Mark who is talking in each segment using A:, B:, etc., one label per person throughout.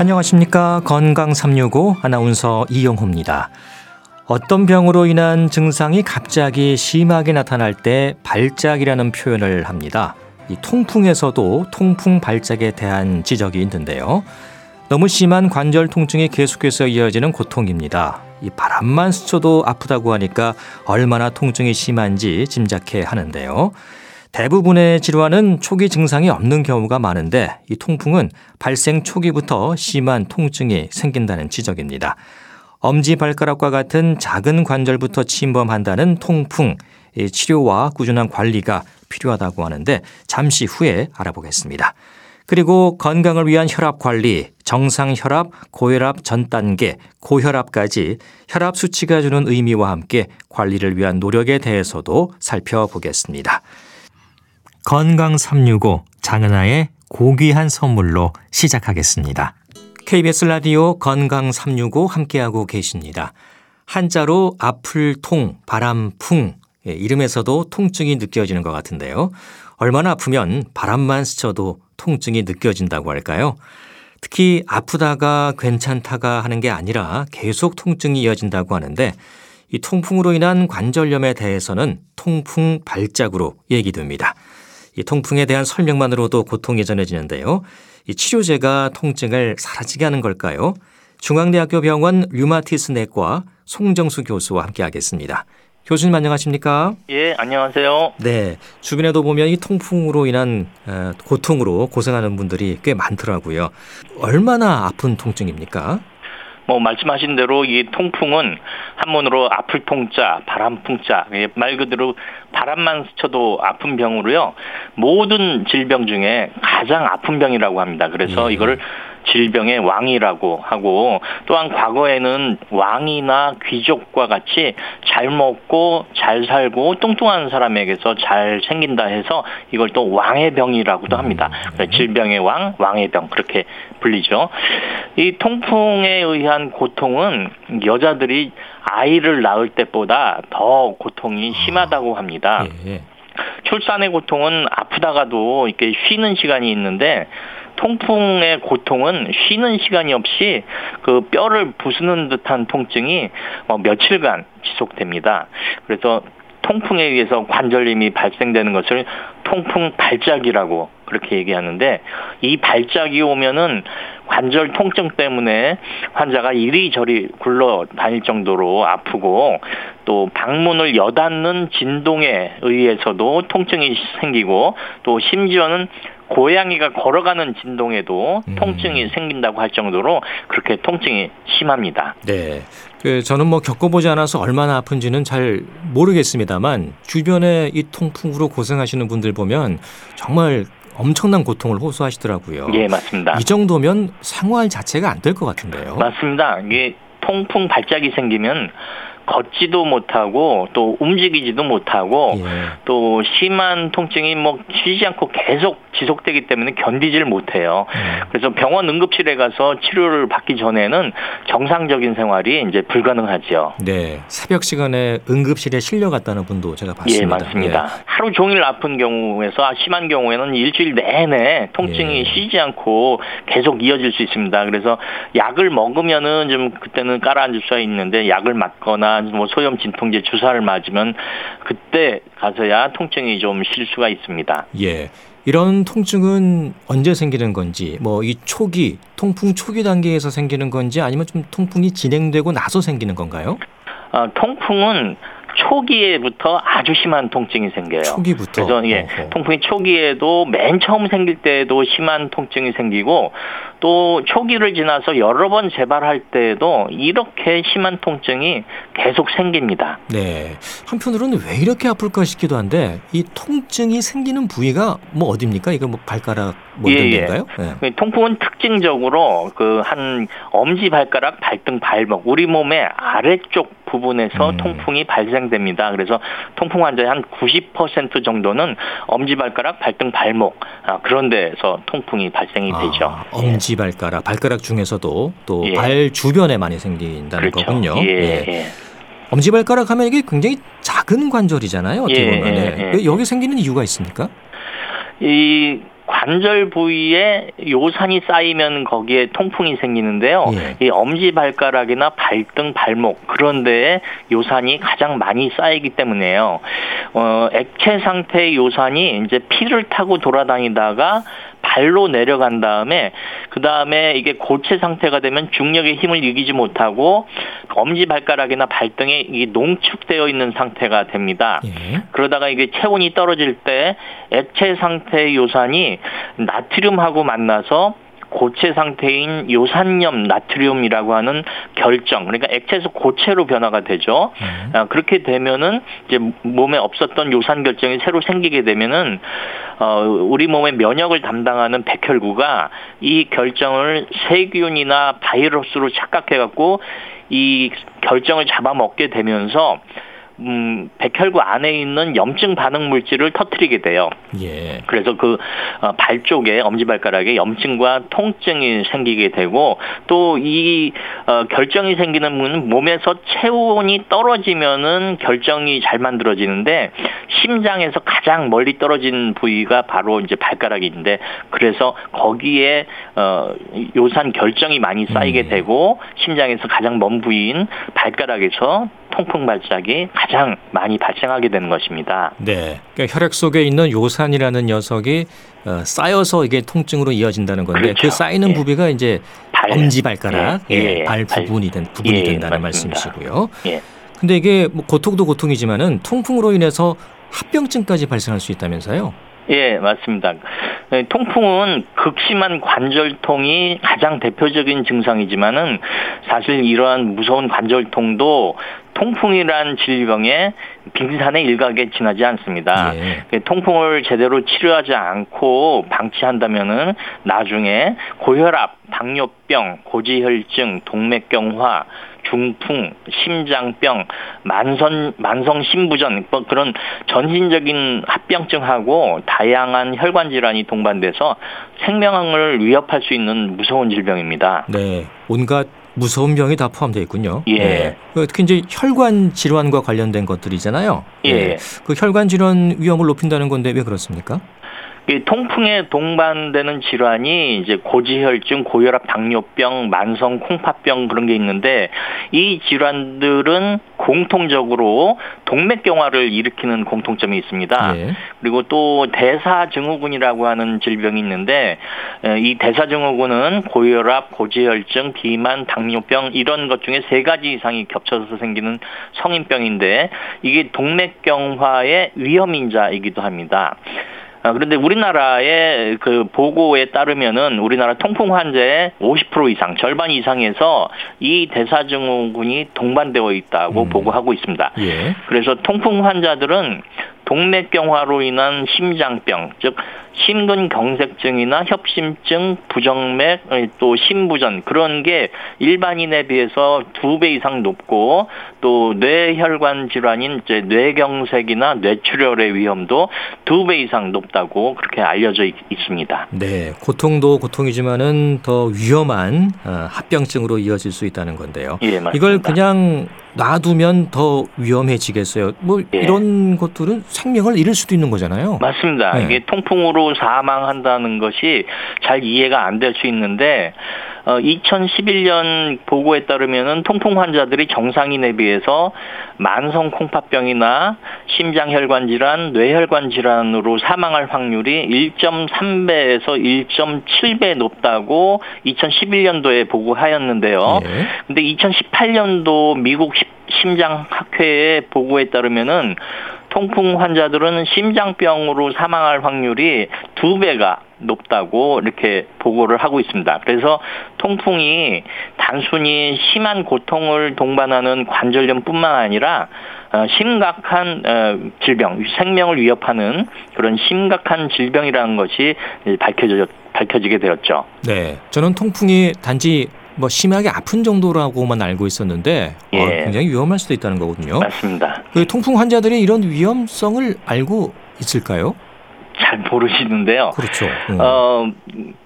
A: 안녕하십니까. 건강 365 아나운서 이영호입니다. 어떤 병으로 인한 증상이 갑자기 심하게 나타날 때 발작이라는 표현을 합니다. 이 통풍에서도 통풍 발작에 대한 지적이 있는데요. 너무 심한 관절 통증이 계속해서 이어지는 고통입니다. 이 바람만 스쳐도 아프다고 하니까 얼마나 통증이 심한지 짐작해 하는데요. 대부분의 질환은 초기 증상이 없는 경우가 많은데 이 통풍은 발생 초기부터 심한 통증이 생긴다는 지적입니다. 엄지 발가락과 같은 작은 관절부터 침범한다는 통풍, 치료와 꾸준한 관리가 필요하다고 하는데 잠시 후에 알아보겠습니다. 그리고 건강을 위한 혈압 관리, 정상 혈압, 고혈압 전 단계, 고혈압까지 혈압 수치가 주는 의미와 함께 관리를 위한 노력에 대해서도 살펴보겠습니다. 건강 365 장은아의 고귀한 선물로 시작하겠습니다. KBS 라디오 건강 365 함께하고 계십니다. 한자로 앞을 통, 바람 풍, 예, 이름에서도 통증이 느껴지는 것 같은데요. 얼마나 아프면 바람만 스쳐도 통증이 느껴진다고 할까요? 특히 아프다가 괜찮다가 하는 게 아니라 계속 통증이 이어진다고 하는데 이 통풍으로 인한 관절염에 대해서는 통풍 발작으로 얘기됩니다. 이 통풍에 대한 설명만으로도 고통이 전해지는데요. 이 치료제가 통증을 사라지게 하는 걸까요? 중앙대학교 병원 류마티스 내과 송정수 교수와 함께 하겠습니다. 교수님 안녕하십니까?
B: 예, 안녕하세요.
A: 네, 주변에도 보면 이 통풍으로 인한 어, 고통으로 고생하는 분들이 꽤 많더라고요. 얼마나 아픈 통증입니까?
B: 뭐 말씀하신 대로 이 통풍은 한문으로 아플 통자, 바람 풍자, 말 그대로 바람만 스쳐도 아픈 병으로요. 모든 질병 중에 가장 아픈 병이라고 합니다. 그래서 예. 이거를 질병의 왕이라고 하고 또한 과거에는 왕이나 귀족과 같이 잘 먹고 잘 살고 뚱뚱한 사람에게서 잘 생긴다 해서 이걸 또 왕의 병이라고도 합니다. 음. 질병의 왕, 왕의 병 그렇게 불리죠. 이 통풍에 의한 고통은 여자들이 아이를 낳을 때보다 더 고통이 심하다고 합니다. 예, 예. 출산의 고통은 아프다가도 이렇게 쉬는 시간이 있는데 통풍의 고통은 쉬는 시간이 없이 그 뼈를 부수는 듯한 통증이 어, 며칠간 지속됩니다. 그래서 통풍에 의해서 관절염이 발생되는 것을 통풍 발작이라고 그렇게 얘기하는데 이 발작이 오면은 관절 통증 때문에 환자가 이리저리 굴러 다닐 정도로 아프고 또 방문을 여닫는 진동에 의해서도 통증이 생기고 또 심지어는 고양이가 걸어가는 진동에도 음. 통증이 생긴다고 할 정도로 그렇게 통증이 심합니다.
A: 네. 그 저는 뭐 겪어보지 않아서 얼마나 아픈지는 잘 모르겠습니다만 주변에 이 통풍으로 고생하시는 분들 보면 정말 엄청난 고통을 호소하시더라고요.
B: 예, 맞습니다.
A: 이 정도면 생활 자체가 안 될 것 같은데요.
B: 맞습니다. 이게 통풍 발작이 생기면 걷지도 못하고 또 움직이지도 못하고 예. 또 심한 통증이 뭐 쉬지 않고 계속 지속되기 때문에 견디질 못해요. 예. 그래서 병원 응급실에 가서 치료를 받기 전에는 정상적인 생활이 이제 불가능하죠.
A: 네. 새벽 시간에 응급실에 실려갔다는 분도 제가 봤습니다.
B: 예, 맞습니다. 예. 하루 종일 아픈 경우에서 아, 심한 경우에는 일주일 내내 통증이 예. 쉬지 않고 계속 이어질 수 있습니다. 그래서 약을 먹으면은 좀 그때는 깔아 앉을 수가 있는데 약을 맞거나 뭐 소염 진통제 주사를 맞으면 그때 가서야 통증이 좀쉴 수가 있습니다.
A: 예. 이런 통증은 언제 생기는 건지, 뭐 이 초기, 통풍 초기 단계에서 생기는 건지 아니면 좀 통풍이 진행되고 나서 생기는 건가요?
B: 어, 통풍은 초기에부터 아주 심한 통증이 생겨요.
A: 초기부터.
B: 그래서 예, 어허. 통풍이 초기에도 맨 처음 생길 때에도 심한 통증이 생기고 또 초기를 지나서 여러 번 재발할 때에도 이렇게 심한 통증이 계속 생깁니다.
A: 네. 한편으로는 왜 이렇게 아플까 싶기도 한데 이 통증이 생기는 부위가 뭐 어디입니까? 이거 뭐 발가락 예, 예.
B: 네. 그 통풍은 특징적으로 그 한 엄지 발가락 발등 발목 우리 몸의 아래쪽 부분에서 음. 통풍이 발생됩니다. 그래서 통풍 환자의 한 90% 정도는 엄지 발가락, 발등, 발목 아, 그런 데서 통풍이 발생이 아, 되죠.
A: 엄지 발가락, 발가락 중에서도 또발 예. 주변에 많이 생긴다는 그렇죠. 거군요. 예. 예. 예. 엄지 발가락 하면 이게 굉장히 작은 관절이잖아요. 어떻게 예, 보면. 예, 예. 여기 생기는 이유가 있습니까?
B: 이 관절 부위에 요산이 쌓이면 거기에 통풍이 생기는데요.
A: 예.
B: 이 엄지 발가락이나 발등, 발목 그런 데에 요산이 가장 많이 쌓이기 때문에요. 어, 액체 상태의 요산이 이제 피를 타고 돌아다니다가 발로 내려간 다음에 그 다음에 이게 고체 상태가 되면 중력의 힘을 이기지 못하고 엄지 발가락이나 발등에 이게 농축되어 있는 상태가 됩니다.
A: 예.
B: 그러다가 이게 체온이 떨어질 때 액체 상태의 요산이 나트륨하고 만나서 고체 상태인 요산염 나트륨이라고 하는 결정 그러니까 액체에서 고체로 변화가 되죠.
A: 음.
B: 아, 그렇게 되면은 이제 몸에 없었던 요산 결정이 새로 생기게 되면은 어, 우리 몸의 면역을 담당하는 백혈구가 이 결정을 세균이나 바이러스로 착각해 갖고 이 결정을 잡아먹게 되면서 음, 백혈구 안에 있는 염증 반응 물질을 터트리게 돼요.
A: 예.
B: 그래서 그발 쪽에 엄지발가락에 염증과 통증이 생기게 되고 또이 어, 결정이 생기는 분은 몸에서 체온이 떨어지면은 결정이 잘 만들어지는데 심장에서 가장 멀리 떨어진 부위가 바로 이제 발가락인데 그래서 거기에 어, 요산 결정이 많이 쌓이게
A: 음.
B: 되고 심장에서 가장 먼 부위인 발가락에서 통풍 발작이 가장 많이 발생하게 되는 것입니다.
A: 네. 그러니까 혈액 속에 있는 요산이라는 녀석이 어, 쌓여서 이게 통증으로 이어진다는 건데
B: 그렇죠.
A: 그 쌓이는
B: 예.
A: 부위가 이제
B: 발.
A: 엄지 발가락,
B: 예,
A: 예,
B: 예,
A: 발
B: 발.
A: 부분이 된 부분이
B: 예,
A: 된다는. 말씀이시고요.
B: 예.
A: 근데 이게 뭐 고통도 고통이지만은 통풍으로 인해서 합병증까지 발생할 수 있다면서요?
B: 예, 맞습니다. 예, 통풍은 극심한 관절통이 가장 대표적인 증상이지만은 사실 이러한 무서운 관절통도 통풍이란 질병의 빙산의 일각에 지나지 않습니다.
A: 예.
B: 그 통풍을 제대로 치료하지 않고 방치한다면은 나중에 고혈압, 당뇨병, 고지혈증, 동맥경화, 중풍, 심장병, 만선 만성 심부전 뭐 그런 전신적인 합병증하고 다양한 혈관 질환이 동반돼서 생명을 위협할 수 있는 무서운 질병입니다.
A: 네. 온갖 무서운 병이 다 포함되어 있군요.
B: 예.
A: 네. 그 특히 이제 혈관 질환과 관련된 것들이잖아요.
B: 예.
A: 네. 그 혈관 질환 위험을 높인다는 건데 왜 그렇습니까?
B: 이 통풍에 동반되는 질환이 이제 고지혈증, 고혈압, 당뇨병, 만성 콩팥병 그런 게 있는데 이 질환들은 공통적으로 동맥경화를 일으키는 공통점이 있습니다.
A: 예.
B: 그리고 또 대사증후군이라고 하는 질병이 있는데 에, 이 대사증후군은 고혈압, 고지혈증, 비만, 당뇨병 이런 것 중에 세 가지 이상이 겹쳐서 생기는 성인병인데 이게 동맥경화의 위험 인자이기도 합니다. 아, 그런데 우리나라의 그 보고에 따르면은 우리나라 통풍 환자의 50% 이상, 절반 이상에서 이 대사증후군이 동반되어 있다고
A: 음.
B: 보고하고 있습니다.
A: 예.
B: 그래서 통풍 환자들은 동맥경화로 인한 심장병, 즉 심근경색증이나 협심증, 부정맥, 또 심부전 그런 게 일반인에 비해서 두 배 이상 높고 또 뇌혈관 질환인 이제 뇌경색이나 뇌출혈의 위험도 두 배 이상 높다고 그렇게 알려져 있, 있습니다.
A: 네, 고통도 고통이지만은 더 위험한 어, 합병증으로 이어질 수 있다는 건데요.
B: 예.
A: 이걸 그냥 놔두면 더 위험해지겠어요. 뭐
B: 예.
A: 이런 것들은 생명을 잃을 수도 있는 거잖아요.
B: 맞습니다.
A: 네.
B: 이게 통풍으로 사망한다는 것이 잘 이해가 안 될 수 있는데 어, 2011년 보고에 따르면은 통풍 환자들이 정상인에 비해서 만성 콩팥병이나 심장혈관 질환, 뇌혈관 질환으로 사망할 확률이 1.3배에서 1.7배 높다고 2011년도에 보고하였는데요.
A: 예.
B: 근데 2018년도 미국 시- 심장학회의 보고에 따르면은 통풍 환자들은 심장병으로 사망할 확률이 두 배가 높다고 이렇게 보고를 하고 있습니다. 그래서 통풍이 단순히 심한 고통을 동반하는 관절염뿐만 아니라 어, 심각한 어, 질병, 생명을 위협하는 그런 심각한 질병이라는 것이 밝혀져 밝혀지게 되었죠.
A: 네, 저는 통풍이 단지 뭐 심하게 아픈 정도라고만 알고 있었는데 어,
B: 예.
A: 굉장히 위험할 수도 있다는 거거든요.
B: 맞습니다.
A: 그 통풍 환자들이 이런 위험성을 알고 있을까요?
B: 잘 모르시는데요.
A: 그렇죠. 음.
B: 어,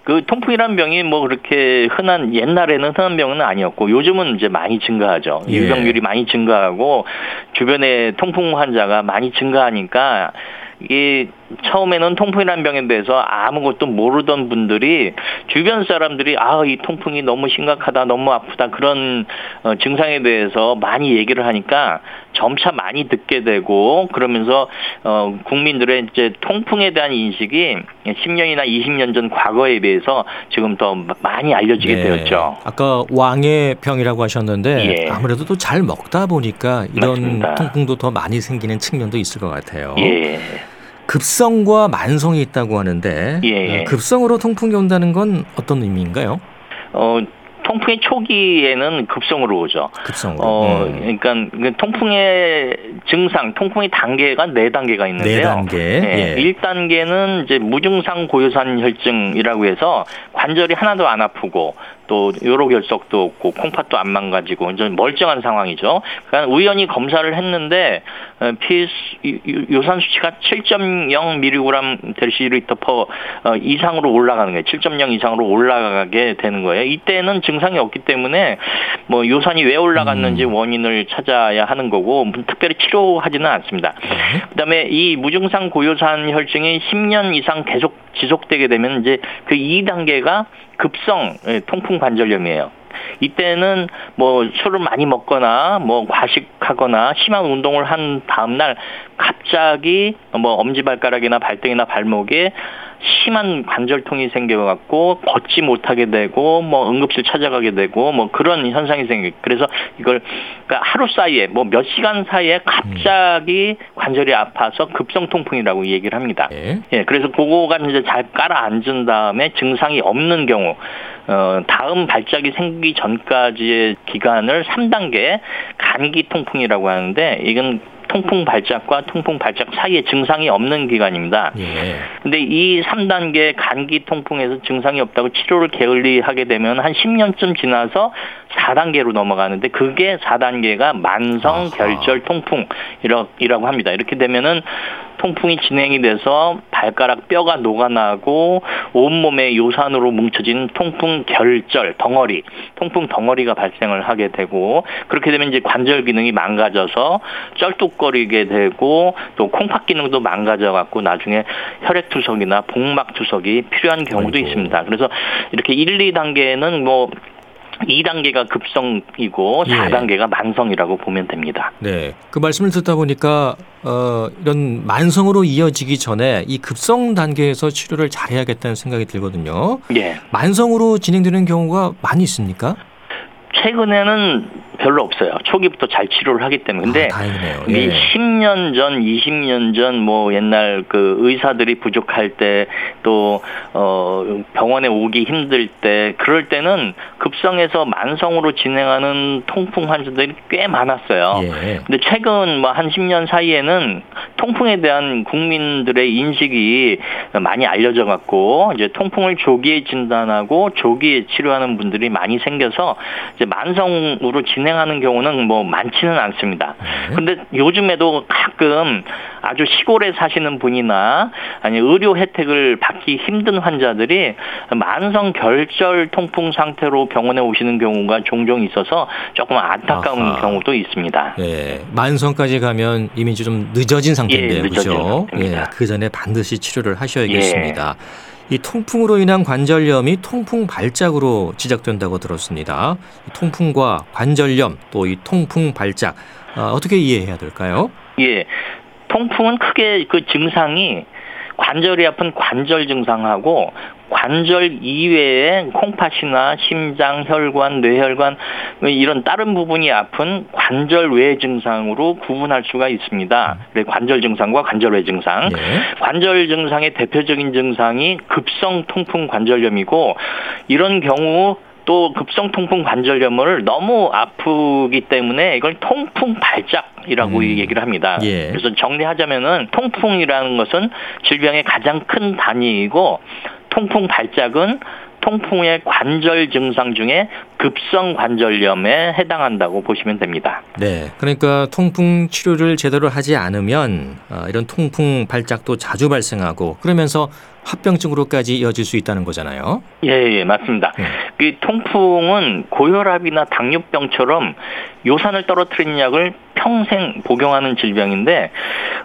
B: 그 통풍이란 병이 뭐 그렇게 흔한 옛날에는 흔한 병은 아니었고 요즘은 이제 많이 증가하죠.
A: 예.
B: 유병률이 많이 증가하고 주변에 통풍 환자가 많이 증가하니까 이게 처음에는 통풍이라는 병에 대해서 아무것도 모르던 분들이 주변 사람들이 아 이 통풍이 너무 심각하다 너무 아프다 그런 어, 증상에 대해서 많이 얘기를 하니까 점차 많이 듣게 되고 그러면서 어, 국민들의 이제 통풍에 대한 인식이 10년이나 20년 전 과거에 비해서 지금 더 많이 알려지게
A: 네.
B: 되었죠.
A: 아까 왕의 병이라고 하셨는데
B: 예.
A: 아무래도 또 잘 먹다 보니까 이런
B: 맞습니다.
A: 통풍도 더 많이 생기는 측면도 있을 것 같아요.
B: 예.
A: 급성과 만성이 있다고 하는데
B: 예.
A: 어, 급성으로 통풍이 온다는 건 어떤 의미인가요?
B: 어, 통풍의 초기에는 급성으로 오죠.
A: 급성으로.
B: 어,
A: 음.
B: 그러니까 그 통풍의 증상, 통풍의 단계가 네 단계가 있는데요.
A: 네 단계.
B: 네,
A: 예.
B: 1단계는 이제 무증상 고요산 혈증이라고 해서 관절이 하나도 안 아프고 또 요로 결석도 없고 콩팥도 안 망가지고 이제 멀쩡한 상황이죠. 그러니까 우연히 검사를 했는데 어, 피 요산 수치가 7.0 mg 데시리터 퍼 어, 이상으로 올라가는 거예요. 7.0 이상으로 올라가게 되는 거예요. 이때는 증상이 없기 때문에 뭐 요산이 왜 올라갔는지
A: 음.
B: 원인을 찾아야 하는 거고 뭐 특별히 치료하지는 않습니다.
A: 네.
B: 그다음에 이 무증상 고요산 혈증이 10년 이상 계속 지속되게 되면 이제 그 2단계가 급성 예, 통풍 관절염이에요. 이때는 뭐 술을 많이 먹거나 뭐 과식하거나 심한 운동을 한 다음 날 갑자기 뭐 엄지발가락이나 발등이나 발목에 심한 관절통이 생겨갖고 걷지 못하게 되고 뭐 응급실 찾아가게 되고 뭐 그런 현상이 생겨. 그래서 이걸 그러니까 하루 사이에 뭐 몇 시간 사이에 갑자기 관절이 아파서 급성 통풍이라고 얘기를 합니다.
A: 예.
B: 예, 그래서 그거가 이제 잘 깔아 앉은 다음에 증상이 없는 경우, 어, 다음 발작이 생기기 전까지의 기간을 3단계 간기 통풍이라고 하는데, 이건 통풍 발작과 통풍 발작 사이에 증상이 없는 기간입니다.
A: 예.
B: 근데 이 3단계 간기 통풍에서 증상이 없다고 치료를 게을리하게 되면 한 10년쯤 지나서 4단계로 넘어가는데 그게 4단계가 만성. 결절 통풍이라고 합니다. 이렇게 되면은 통풍이 진행이 돼서 발가락 뼈가 녹아나고 온몸에 요산으로 뭉쳐진 통풍 결절 덩어리, 통풍 덩어리가 발생을 하게 되고 그렇게 되면 이제 관절 기능이 망가져서 쩔뚝거리게 되고 또 콩팥 기능도 망가져 갖고 나중에 혈액 투석이나 복막 투석이 필요한 경우도
A: 아이고.
B: 있습니다. 그래서 이렇게 1, 2단계는 뭐 2단계가 급성이고
A: 예.
B: 4단계가 만성이라고 보면 됩니다.
A: 네. 그 말씀을 듣다 보니까 어, 이런 만성으로 이어지기 전에 이 급성 단계에서 치료를 잘해야겠다는 생각이 들거든요.
B: 예.
A: 만성으로 진행되는 경우가 많이 있습니까?
B: 최근에는 별로 없어요. 초기부터 잘 치료를 하기 때문에. 근데
A: 아, 예.
B: 10년 전, 20년 전 뭐 옛날 그 의사들이 부족할 때 또 어 병원에 오기 힘들 때 그럴 때는 급성에서 만성으로 진행하는 통풍 환자들이 꽤 많았어요.
A: 예.
B: 근데 최근 뭐 한 10년 사이에는 통풍에 대한 국민들의 인식이 많이 알려져 갖고 이제 통풍을 조기에 진단하고 조기에 치료하는 분들이 많이 생겨서 이제 만성으로 진 행하는 경우는 뭐 많지는 않습니다.
A: 네.
B: 근데 요즘에도 가끔 아주 시골에 사시는 분이나 아니 의료 혜택을 받기 힘든 환자들이 만성 결절 통풍 상태로 병원에 오시는 경우가 종종 있어서 조금 안타까운
A: 아하.
B: 경우도 있습니다.
A: 예, 만성까지 가면 이미 좀 늦어진 상태인데요,
B: 예, 늦어진
A: 그죠?
B: 상태입니다.
A: 예, 그 전에 반드시 치료를 하셔야겠습니다. 이 통풍으로 인한 관절염이 통풍 발작으로 지적된다고 들었습니다. 이 통풍과 관절염 또 이 통풍 발작 어, 어떻게 이해해야 될까요?
B: 예. 통풍은 크게 그 증상이 관절이 아픈 관절 증상하고 관절 이외에 콩팥이나 심장, 혈관, 뇌혈관 뭐 이런 다른 부분이 아픈 관절 외 증상으로 구분할 수가 있습니다. 그래서 관절 증상과 관절 외 증상.
A: 네.
B: 관절 증상의 대표적인 증상이 급성 통풍 관절염이고 이런 경우 또 급성 통풍 관절염을 너무 아프기 때문에 이걸 통풍 발작이라고
A: 음.
B: 얘기를 합니다.
A: 예.
B: 그래서 정리하자면은 통풍이라는 것은 질병의 가장 큰 단위이고 통풍 발작은 통풍의 관절 증상 중에 급성 관절염에 해당한다고 보시면 됩니다.
A: 네. 그러니까 통풍 치료를 제대로 하지 않으면 어, 이런 통풍 발작도 자주 발생하고 그러면서 합병증으로까지 이어질 수 있다는 거잖아요.
B: 예, 예, 맞습니다.
A: 네.
B: 그 통풍은 고혈압이나 당뇨병처럼 요산을 떨어뜨리는 약을 평생 복용하는 질병인데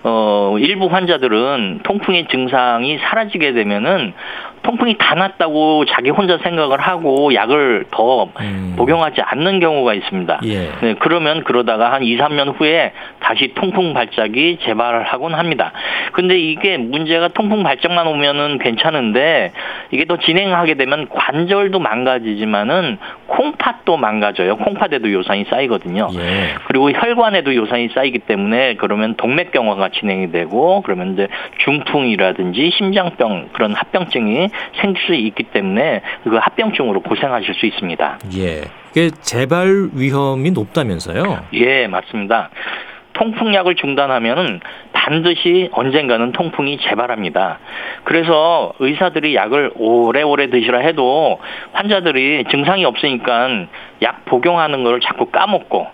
B: 어 일부 환자들은 통풍의 증상이 사라지게 되면은 통풍이 다 났다고 자기 혼자 생각을 하고 약을 더
A: 음.
B: 복용하지 않는 경우가 있습니다.
A: 예.
B: 네, 그러면 그러다가 한 2, 3년 후에 다시 통풍 발작이 재발하곤 합니다. 근데 이게 문제가 통풍 발작만 오면은 괜찮은데 이게 더 진행하게 되면 관절도 망가지지만은 콩팥도 망가져요. 콩팥에도 요산이 쌓이거든요.
A: 예.
B: 그리고 혈관에도 요산이 쌓이기 때문에 그러면 동맥경화가 진행이 되고 그러면 이제 중풍이라든지 심장병 그런 합병증이 생길 수 있기 때문에 그 합병증으로 고생하실 수 있습니다.
A: 예. 이게 재발 위험이 높다면서요?
B: 예, 맞습니다. 통풍약을 중단하면은 반드시 언젠가는 통풍이 재발합니다. 그래서 의사들이 약을 오래오래 드시라 해도 환자들이 증상이 없으니까 약 복용하는 걸 자꾸 까먹고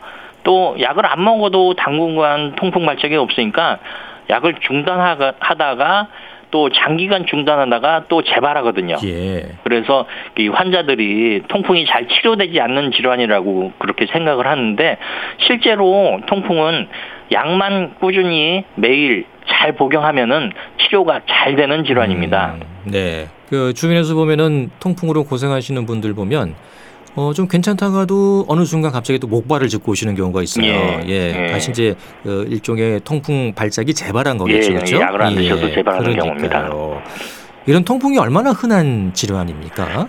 B: 또 약을 안 먹어도 당분간 통풍 발작이 없으니까 약을 중단하다가 또 장기간 중단하다가 또 재발하거든요.
A: 예.
B: 그래서 이 환자들이 통풍이 잘 치료되지 않는 질환이라고 그렇게 생각을 하는데 실제로 통풍은 약만 꾸준히 매일 잘 복용하면은 치료가 잘 되는 질환입니다.
A: 음, 네. 그 주변에서 보면은 통풍으로 고생하시는 분들 보면 어, 좀 괜찮다가도 어느 순간 갑자기 또 목발을 짚고 오시는 경우가 있어요.
B: 예,
A: 예.
B: 예.
A: 다시 이제 그 일종의 통풍 발작이 재발한 거겠죠.
B: 예,
A: 그렇죠?
B: 약을 안 드셔도 재발하는 경우입니다.
A: 이런 통풍이 얼마나 흔한 질환입니까?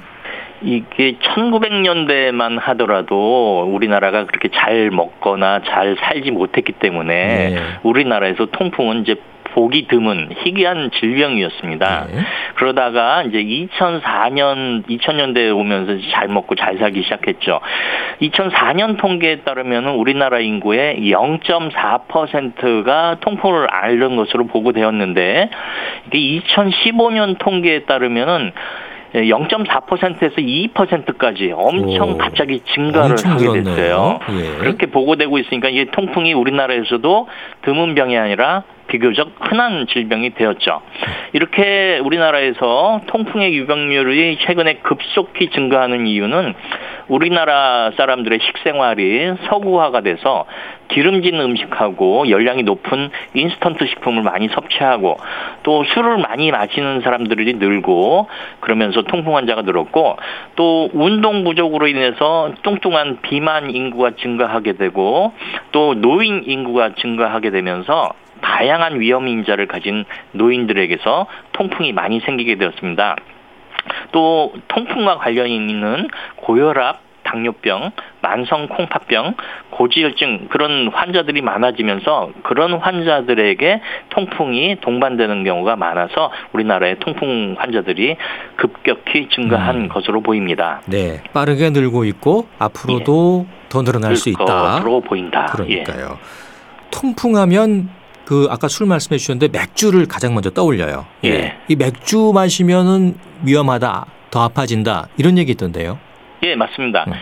B: 이게 1900년대만 하더라도 우리나라가 그렇게 잘 먹거나 잘 살지 못했기 때문에
A: 예.
B: 우리나라에서 통풍은 이제 보기 드문 희귀한 질병이었습니다.
A: 예.
B: 그러다가 이제 2004년, 2000년대에 오면서 잘 먹고 잘 살기 시작했죠. 2004년 통계에 따르면 우리나라 인구의 0.4%가 통풍을 앓는 것으로 보고되었는데 이게 2015년 통계에 따르면은 0.4%에서 2%까지 엄청
A: 오,
B: 갑자기 증가를
A: 엄청
B: 하게
A: 늘었네요.
B: 됐어요.
A: 예.
B: 그렇게 보고되고 있으니까 이게 통풍이 우리나라에서도 드문 병이 아니라 비교적 흔한 질병이 되었죠. 이렇게 우리나라에서 통풍의 유병률이 최근에 급속히 증가하는 이유는 우리나라 사람들의 식생활이 서구화가 돼서 기름진 음식하고 열량이 높은 인스턴트 식품을 많이 섭취하고 또 술을 많이 마시는 사람들이 늘고 그러면서 통풍 환자가 늘었고 또 운동 부족으로 인해서 뚱뚱한 비만 인구가 증가하게 되고 또 노인 인구가 증가하게 되면서 다양한 위험 인자를 가진 노인들에게서 통풍이 많이 생기게 되었습니다. 또 통풍과 관련이 있는 고혈압, 당뇨병, 만성 콩팥병, 고지혈증 그런 환자들이 많아지면서 그런 환자들에게 통풍이 동반되는 경우가 많아서 우리나라의 통풍 환자들이 급격히 증가한
A: 음.
B: 것으로 보입니다.
A: 네. 빠르게 늘고 있고 앞으로도 더 늘어날 수 있다.
B: 것으로 보인다. 예.
A: 그러니까요. 통풍하면 그 아까 술 말씀해 주셨는데 맥주를 가장 먼저 떠올려요.
B: 예.
A: 이 맥주 마시면은 위험하다, 더 아파진다 이런 얘기 있던데요.
B: 예, 맞습니다.
A: 음.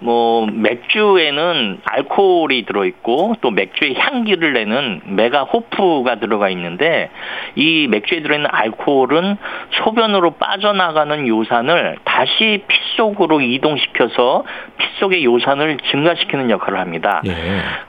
B: 뭐 맥주에는 알코올이 들어 있고 또 맥주의 향기를 내는 메가호프가 들어가 있는데 이 맥주에 들어 있는 알코올은 소변으로 빠져나가는 요산을 다시 피 속으로 이동시켜서 피 속의 요산을 증가시키는 역할을 합니다.
A: 예.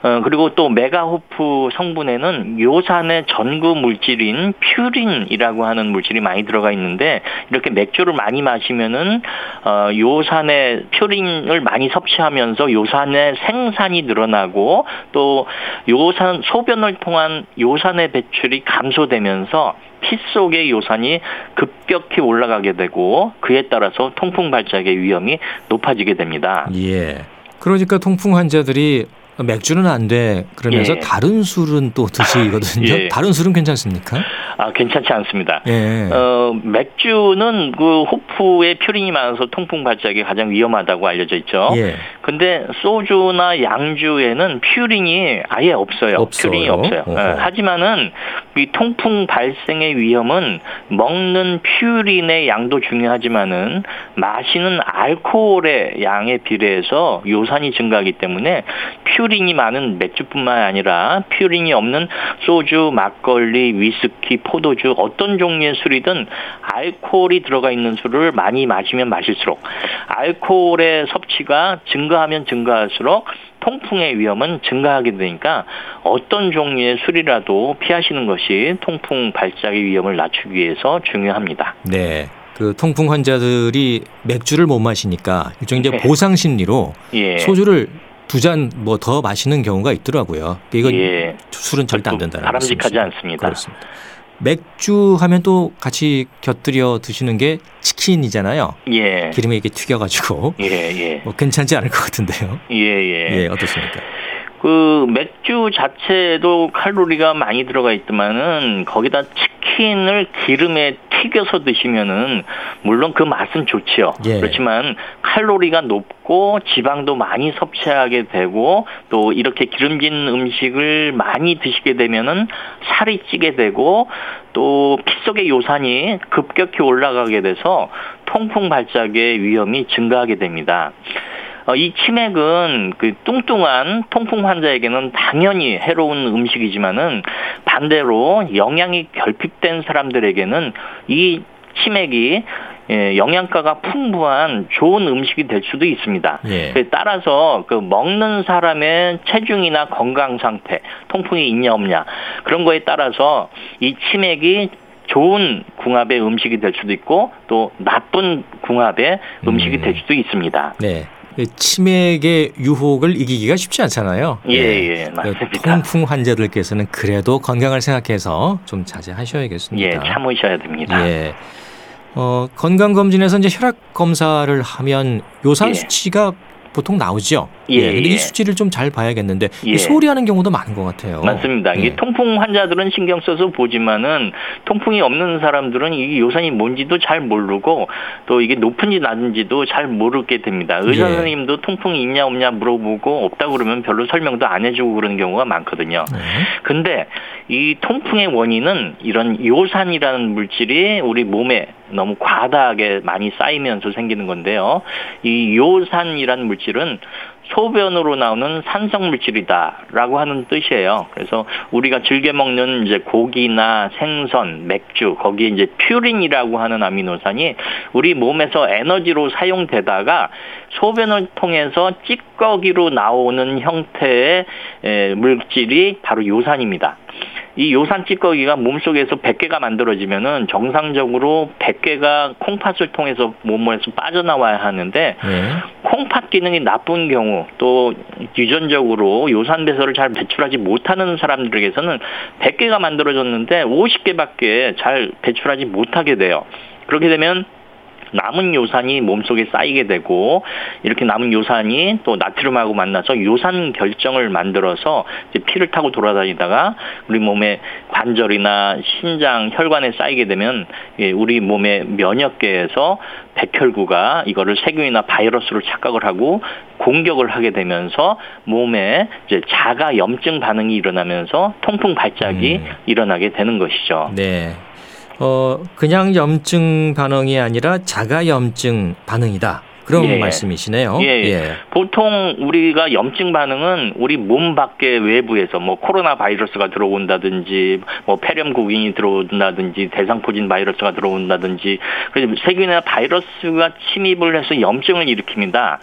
B: 어, 그리고 또 맥아 호프 성분에는 요산의 전구 물질인 퓨린이라고 하는 물질이 많이 들어가 있는데 이렇게 맥주를 많이 마시면은 어, 요산의 퓨린을 많이 섭취하면서 요산의 생산이 늘어나고 또 요산 소변을 통한 요산의 배출이 감소되면서 피 속의 요산이 급격히 올라가게 되고 그에 따라서 통풍 발작의 위험이 높아지게 됩니다.
A: 예. 그러니까 통풍 환자들이 맥주는 안 돼. 그러면서
B: 예.
A: 다른 술은 또 드시거든요.
B: 예.
A: 다른 술은 괜찮습니까?
B: 아, 괜찮지 않습니다.
A: 예.
B: 어, 맥주는 그 호프에 퓨린이 많아서 통풍 발작이 가장 위험하다고 알려져 있죠.
A: 예.
B: 근데 소주나 양주에는 퓨린이 아예 없어요.
A: 없어요?
B: 퓨린이 없어요. 예, 하지만은 이 통풍 발생의 위험은 먹는 퓨린의 양도 중요하지만은 마시는 알코올의 양에 비례해서 요산이 증가하기 때문에 퓨 린이 많은 맥주뿐만 아니라 퓨린이 없는 소주, 막걸리, 위스키, 포도주 어떤 종류의 술이든 알코올이 들어가 있는 술을 많이 마시면 마실수록 알코올의 섭취가 증가하면 증가할수록 통풍의 위험은 증가하게 되니까 어떤 종류의 술이라도 피하시는 것이 통풍 발작의 위험을 낮추기 위해서 중요합니다.
A: 네. 그 통풍 환자들이 맥주를 못 마시니까 일종 이제
B: 네.
A: 보상 심리로
B: 예.
A: 소주를 두 잔 뭐 더 마시는 경우가 있더라고요. 이건
B: 예.
A: 술은 절대 안 된다는
B: 바람직하지
A: 말씀이시죠?
B: 않습니다.
A: 그렇습니다. 맥주 하면 또 같이 곁들여 드시는 게 치킨이잖아요.
B: 예.
A: 기름에 이렇게 튀겨가지고
B: 예, 예.
A: 뭐 괜찮지 않을 것 같은데요.
B: 예, 예.
A: 예, 어떻습니까?
B: 그 맥주 자체도 칼로리가 많이 들어가 있지만은 거기다 치킨을 기름에 튀겨서 드시면은 물론 그 맛은 좋지요.
A: 예.
B: 그렇지만 칼로리가 높고 지방도 많이 섭취하게 되고 또 이렇게 기름진 음식을 많이 드시게 되면은 살이 찌게 되고 또 피 속의 요산이 급격히 올라가게 돼서 통풍 발작의 위험이 증가하게 됩니다. 어, 이 치맥은 그 뚱뚱한 통풍 환자에게는 당연히 해로운 음식이지만은 반대로 영양이 결핍된 사람들에게는 이 치맥이 예, 영양가가 풍부한 좋은 음식이 될 수도 있습니다.
A: 예.
B: 그에 따라서 그 먹는 사람의 체중이나 건강 상태, 통풍이 있냐 없냐 그런 거에 따라서 이 치맥이 좋은 궁합의 음식이 될 수도 있고 또 나쁜 궁합의 음식이
A: 음.
B: 될 수도 있습니다.
A: 네. 그 치맥의 유혹을 이기기가 쉽지 않잖아요.
B: 예,
A: 네.
B: 예,
A: 그
B: 맞습니다.
A: 통풍 환자들께서는 그래도 건강을 생각해서 좀
B: 예,
A: 자제하셔야겠습니다.
B: 참으셔야 됩니다.
A: 예. 어, 건강 검진에서 이제 혈압 검사를 하면 요산
B: 예.
A: 수치가 보통 나오죠.
B: 예,
A: 근데 이
B: 예.
A: 수치를 좀 잘 봐야겠는데
B: 예.
A: 소홀히 하는 경우도 많은 것 같아요.
B: 맞습니다.
A: 예.
B: 이 통풍 환자들은 신경 써서 보지만은 통풍이 없는 사람들은 이 요산이 뭔지도 잘 모르고 또 이게 높은지 낮은지도 잘 모르게 됩니다. 의사
A: 예.
B: 선생님도 통풍이 있냐 없냐 물어보고 없다 그러면 별로 설명도 안 해주고 그러는 경우가 많거든요.
A: 네.
B: 근데 이 통풍의 원인은 이런 요산이라는 물질이 우리 몸에 너무 과다하게 많이 쌓이면서 생기는 건데요. 이 요산이라는 물질은 소변으로 나오는 산성 물질이다라고 하는 뜻이에요. 그래서 우리가 즐겨 먹는 이제 고기나 생선, 맥주 거기에 이제 퓨린이라고 하는 아미노산이 우리 몸에서 에너지로 사용되다가 소변을 통해서 찌꺼기로 나오는 형태의 에, 물질이 바로 요산입니다. 이 요산 찌꺼기가 몸속에서 100개가 만들어지면은 정상적으로 100개가 콩팥을 통해서 몸에서 빠져나와야 하는데
A: 네.
B: 콩팥 기능이 나쁜 경우 또 유전적으로 요산 배설을 잘 배출하지 못하는 사람들에게서는 100개가 만들어졌는데 50개밖에 잘 배출하지 못하게 돼요. 그렇게 되면 남은 요산이 몸속에 쌓이게 되고 이렇게 남은 요산이 또 나트륨하고 만나서 요산 결정을 만들어서 이제 피를 타고 돌아다니다가 우리 몸의 관절이나 신장, 혈관에 쌓이게 되면 예, 우리 몸의 면역계에서 백혈구가 이거를 세균이나 바이러스로 착각을 하고 공격을 하게 되면서 몸에 이제 자가 염증 반응이 일어나면서 통풍 발작이
A: 음.
B: 일어나게 되는 것이죠.
A: 네. 어, 그냥 염증 반응이 아니라 자가 염증 반응이다. 그런
B: 예.
A: 말씀이시네요.
B: 예. 보통 우리가 염증 반응은 우리 몸 밖의 외부에서 뭐 코로나 바이러스가 들어온다든지 뭐 폐렴구균이 들어온다든지 대상포진 바이러스가 들어온다든지 그래서 세균이나 바이러스가 침입을 해서 염증을 일으킵니다.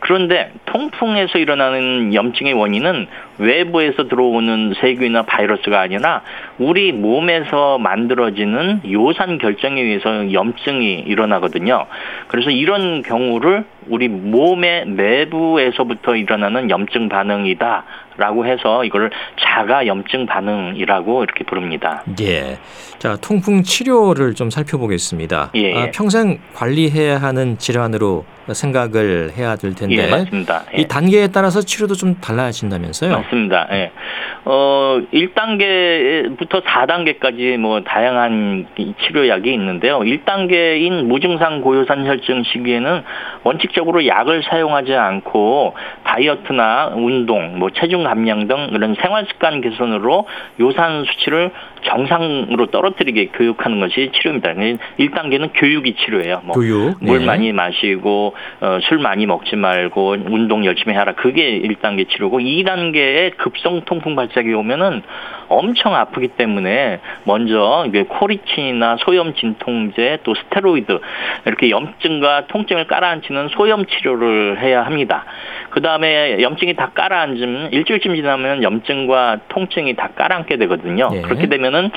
B: 그런데 통풍에서 일어나는 염증의 원인은 외부에서 들어오는 세균이나 바이러스가 아니라 우리 몸에서 만들어지는 요산 결정에 의해서 염증이 일어나거든요. 그래서 이런 경우를 우리 몸의 내부에서부터 일어나는 염증 반응이다 라고 해서 이걸 자가 염증 반응이라고 이렇게 부릅니다.
A: 예. 자, 통풍 치료를 좀 살펴보겠습니다.
B: 예,
A: 아,
B: 예.
A: 평생 관리해야 하는 질환으로 생각을 해야 될 텐데
B: 예, 맞습니다. 예.
A: 이 단계에 따라서 치료도 좀 달라진다면서요?
B: 맞습니다. 예. 어, 1단계부터 4단계까지 뭐 다양한 이 치료약이 있는데요. 1단계인 무증상 고요산 혈증 시기에는 원칙적으로 약을 사용하지 않고 다이어트나 운동, 뭐 체중 감량 등 이런 생활 습관 개선으로 요산 수치를 정상으로 떨어뜨리게 교육하는 것이 치료입니다. 1단계는 교육이 치료예요. 뭐
A: 교육.
B: 물
A: 네.
B: 많이 마시고 어, 술 많이 먹지 말고 운동 열심히 하라. 그게 1단계 치료고 2단계의 급성 통풍 발작이 오면은 엄청 아프기 때문에 먼저 코리친이나 소염 진통제 또 스테로이드 이렇게 염증과 통증을 깔아앉히는 소염 치료를 해야 합니다. 그 다음에 염증이 다 깔아앉으면 일주일 쯤 지나면 염증과 통증이 다 깔아앉게 되거든요.
A: 예.
B: 그렇게 되면은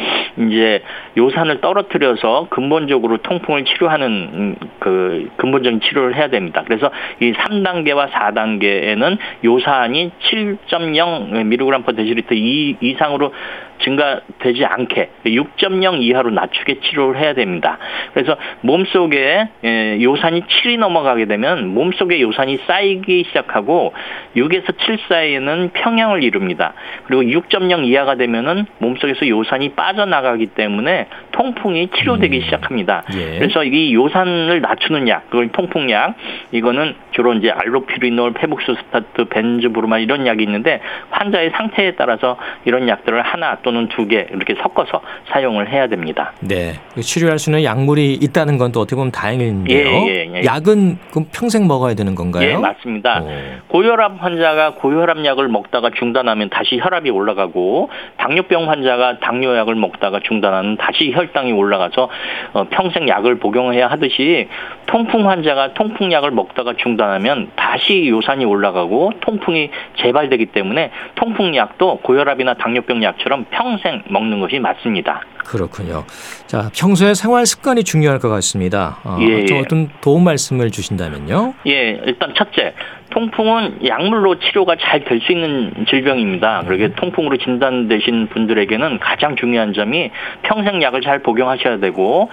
B: 이제 요산을 떨어뜨려서 근본적으로 통풍을 치료하는 음, 그 근본적인 치료를 해야 됩니다. 그래서 이 3단계와 4단계에는 요산이 7.0 mg per 데시리터 이- 이상으로 증가되지 않게 6.0 이하로 낮추게 치료를 해야 됩니다. 그래서 몸속에 예, 요산이 7이 넘어가게 되면 몸속에 요산이 쌓이기 시작하고 6에서 7 사이에는 평형을 이룹니다. 그리고 6.0 이하가 되면은 몸속에서 요산이 빠져나가기 때문에 통풍이 치료되기
A: 음.
B: 시작합니다.
A: 예.
B: 그래서 이 요산을 낮추는 약, 그걸 통풍약, 이거는 주로 이제 알로피리놀, 페북소스타트, 벤즈브로만 이런 약이 있는데 환자의 상태에 따라서 이런 약들을 하나 또는 두 개 이렇게 섞어서 사용을 해야 됩니다.
A: 네. 그 치료할 수 있는 약물이 있다는 건 또 어떻게 보면 다행인데요.
B: 예, 예, 예.
A: 약은 그럼 평생 먹어야 되는 건가요?
B: 예, 맞습니다.
A: 오.
B: 고혈압 환자가 고혈압 약을 먹다가 중단하면 다시 혈압이 올라가고 당뇨병 환자가 당뇨약을 먹다가 중단하면 다시 혈당이 올라가서 어, 평생 약을 복용해야 하듯이 통풍 환자가 통풍약을 먹다가 중단하면 다시 요산이 올라가고 통풍이 재발되기 때문에 통풍약도 고혈압이나 당뇨병 약처럼 평생 먹는 것이 맞습니다.
A: 그렇군요. 자, 평소에 생활 습관이 중요할 것 같습니다. 어,
B: 예,
A: 좀
B: 예.
A: 어떤 도움 말씀을 주신다면요?
B: 예, 일단 첫째, 통풍은 약물로 치료가 잘 될 수 있는 질병입니다. 그러게 통풍으로 진단되신 분들에게는 가장 중요한 점이 평생 약을 잘 복용하셔야 되고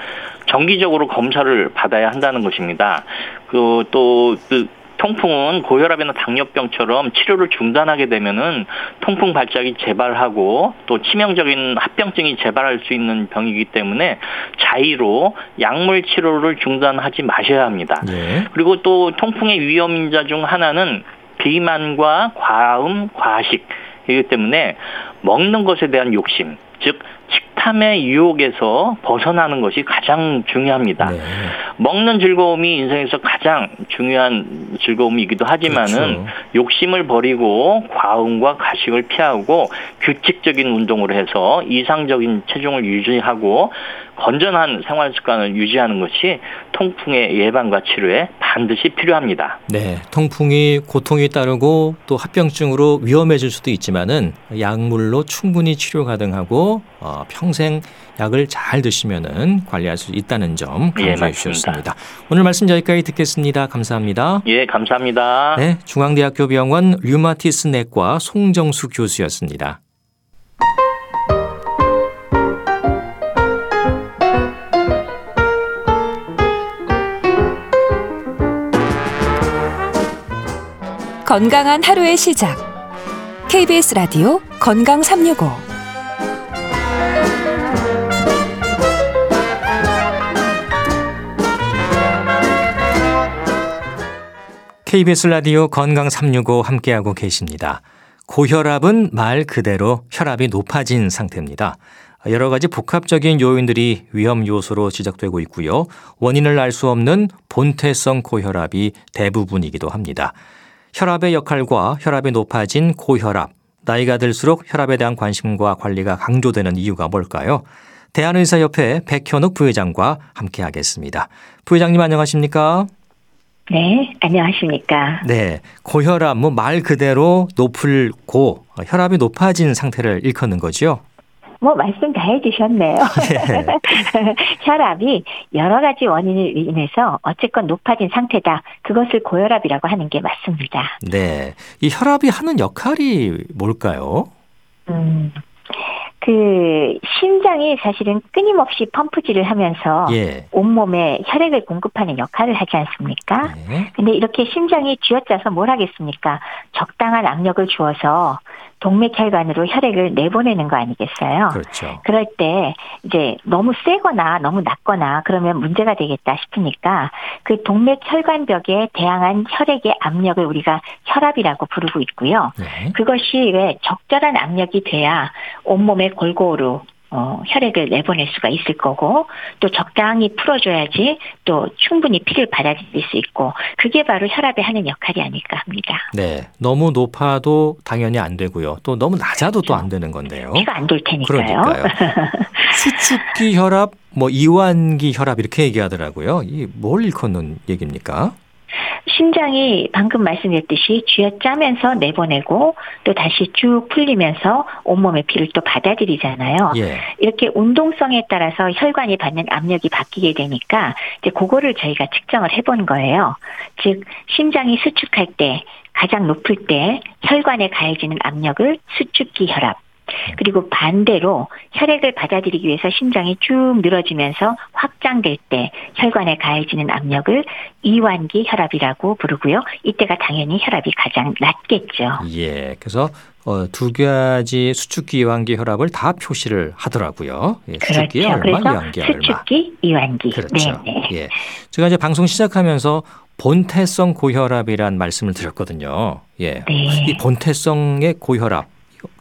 B: 정기적으로 검사를 받아야 한다는 것입니다. 그또 그 통풍은 고혈압이나 당뇨병처럼 치료를 중단하게 되면은 통풍 발작이 재발하고 또 치명적인 합병증이 재발할 수 있는 병이기 때문에 자의로 약물 치료를 중단하지 마셔야 합니다.
A: 예.
B: 그리고 또 통풍의 위험 인자 중 하나는 비만과 과음, 과식 이기 때문에 먹는 것에 대한 욕심, 즉 식탐의 유혹에서 벗어나는 것이 가장 중요합니다.
A: 네.
B: 먹는 즐거움이 인생에서 가장 중요한 즐거움이기도 하지만은
A: 그렇죠.
B: 욕심을 버리고 과음과 가식을 피하고 규칙적인 운동을 해서 이상적인 체중을 유지하고 건전한 생활 습관을 유지하는 것이 통풍의 예방과 치료에 반드시 필요합니다.
A: 네, 통풍이 고통이 따르고 또 합병증으로 위험해질 수도 있지만은 약물로 충분히 치료 가능하고 어, 평생 약을 잘 드시면은 관리할 수 있다는 점
B: 예,
A: 강조해
B: 맞습니다.
A: 주셨습니다. 오늘 말씀 여기까지 듣겠습니다. 감사합니다.
B: 예, 감사합니다.
A: 네, 중앙대학교 병원 류마티스 내과 송정수 교수였습니다.
C: 건강한 하루의 시작. KBS 라디오 건강 365.
A: KBS 라디오 건강 365 함께하고 계십니다. 고혈압은 말 그대로 혈압이 높아진 상태입니다. 여러 가지 복합적인 요인들이 위험 요소로 지적되고 있고요. 원인을 알 수 없는 본태성 고혈압이 대부분이기도 합니다. 혈압의 역할과 혈압이 높아진 고혈압, 나이가 들수록 혈압에 대한 관심과 관리가 강조되는 이유가 뭘까요? 대한의사협회 백현욱 부회장과 함께하겠습니다. 부회장님 안녕하십니까?
D: 네, 안녕하십니까.
A: 네, 고혈압 뭐 말 그대로 높을 고 혈압이 높아진 상태를 일컫는 거죠.
D: 뭐 말씀 다 해주셨네요.
A: 예.
D: 혈압이 여러 가지 원인을 인해서 어쨌건 높아진 상태다. 그것을 고혈압이라고 하는 게 맞습니다.
A: 네. 이 혈압이 하는 역할이 뭘까요?
D: 음, 그 심장이 사실은 끊임없이 펌프질을 하면서
A: 예.
D: 온몸에 혈액을 공급하는 역할을 하지 않습니까?
A: 네.
D: 근데 이렇게 심장이 쥐어짜서 뭘 하겠습니까? 적당한 압력을 주어서 동맥혈관으로 혈액을 내보내는 거 아니겠어요?
A: 그렇죠.
D: 그럴 때 이제 너무 세거나 너무 낮거나 그러면 문제가 되겠다 싶으니까 그 동맥 혈관벽에 대항한 혈액의 압력을 우리가 혈압이라고 부르고 있고요.
A: 네.
D: 그것이 왜 적절한 압력이 돼야 온몸에 골고루 어, 혈액을 내보낼 수가 있을 거고 또 적당히 풀어줘야지 또 충분히 피를 받아들일 수 있고 그게 바로 혈압이 하는 역할이 아닐까 합니다.
A: 네. 너무 높아도 당연히 안 되고요. 또 너무 낮아도 또안 되는 건데요.
D: 피가 안 돌 테니까요.
A: 어? 그러니까요. 수축기 혈압, 뭐 이완기 혈압 이렇게 얘기하더라고요. 이 뭘 일컫는 얘기입니까?
D: 심장이 방금 말씀드렸듯이 쥐어짜면서 내보내고 또 다시 쭉 풀리면서 온몸의 피를 또 받아들이잖아요.
A: 예.
D: 이렇게 운동성에 따라서 혈관이 받는 압력이 바뀌게 되니까 이제 그거를 저희가 측정을 해본 거예요. 즉 심장이 수축할 때 가장 높을 때 혈관에 가해지는 압력을 수축기 혈압. 그리고 반대로 혈액을 받아들이기 위해서 심장이 쭉 늘어지면서 확장될 때 혈관에 가해지는 압력을 이완기 혈압이라고 부르고요. 이때가 당연히 혈압이 가장 낮겠죠.
A: 예. 그래서 어, 두 가지 수축기, 이완기 혈압을 다 표시를 하더라고요. 예, 수축기
D: 그렇죠.
A: 얼마, 이완기 얼마.
D: 수축기, 이완기.
A: 그렇죠.
D: 네, 네.
A: 예. 제가 이제 방송 시작하면서 본태성 고혈압이란 말씀을 드렸거든요. 예.
D: 네.
A: 이 본태성의 고혈압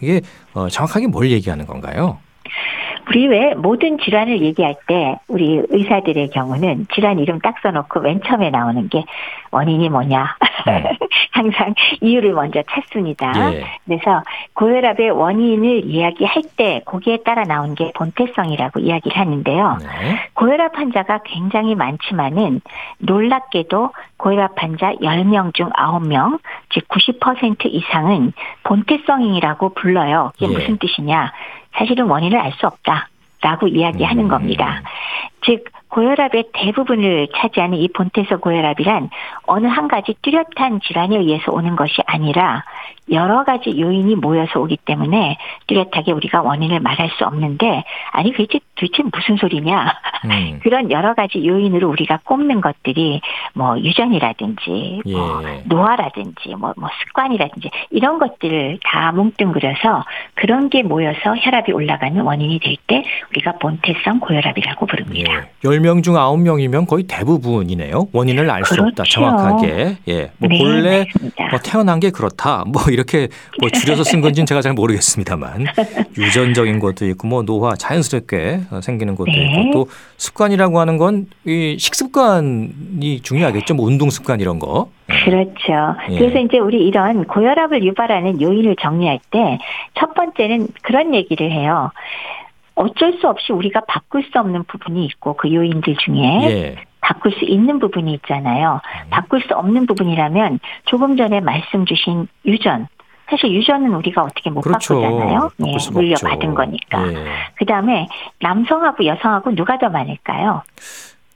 A: 이게 어, 정확하게 뭘 얘기하는 건가요?
D: 우리 왜 모든 질환을 얘기할 때 우리 의사들의 경우는 질환 이름 딱 써놓고 맨 처음에 나오는 게 원인이 뭐냐
A: 음.
D: 항상 이유를 먼저 찾습니다.
A: 예.
D: 그래서 고혈압의 원인을 이야기할 때 거기에 따라 나온 게 본태성이라고 이야기를 하는데요.
A: 네.
D: 고혈압 환자가 굉장히 많지만은 놀랍게도 고혈압 환자 10명 중 9명, 즉 90% 이상은 본태성이라고 불러요. 이게
A: 예.
D: 무슨 뜻이냐? 사실은 원인을 알 수 없다 라고 이야기하는
A: 음.
D: 겁니다. 즉 고혈압의 대부분을 차지하는 이 본태성 고혈압이란 어느 한 가지 뚜렷한 질환에 의해서 오는 것이 아니라 여러 가지 요인이 모여서 오기 때문에 뚜렷하게 우리가 원인을 말할 수 없는데 아니 도대체, 도대체 무슨 소리냐
A: 음.
D: 그런 여러 가지 요인으로 우리가 꼽는 것들이 뭐 유전이라든지 뭐
A: 예.
D: 노화라든지 뭐, 뭐 습관이라든지 이런 것들을 다 뭉뚱그려서 그런 게 모여서 혈압이 올라가는 원인이 될 때 우리가 본태성 고혈압이라고 부릅니다.
A: 예. 10명 중 9명이면 거의 대부분이네요. 원인을 알 수 없다.
D: 그렇죠.
A: 정확하게. 예. 뭐
D: 네,
A: 본래
D: 맞습니다.
A: 뭐 태어난 게 그렇다. 뭐 이렇게 뭐 줄여서 쓴 건지는 제가 잘 모르겠습니다만 유전적인 것도 있고 뭐 노화 자연스럽게 생기는 것도
D: 네.
A: 있고 또 습관이라고 하는 건 이 식습관이 중요하겠죠. 뭐 운동 습관 이런 거. 예.
D: 그렇죠.
A: 예.
D: 그래서 이제 우리 이런 고혈압을 유발하는 요인을 정리할 때 첫 번째는 그런 얘기를 해요. 어쩔 수 없이 우리가 바꿀 수 없는 부분이 있고 그 요인들 중에
A: 예.
D: 바꿀 수 있는 부분이 있잖아요. 바꿀 수 없는 부분이라면 조금 전에 말씀 주신 유전. 사실 유전은 우리가 어떻게 못
A: 그렇죠.
D: 바꾸잖아요. 예, 물려받은. 거니까.
A: 예.
D: 그 다음에 남성하고 여성하고 누가 더 많을까요?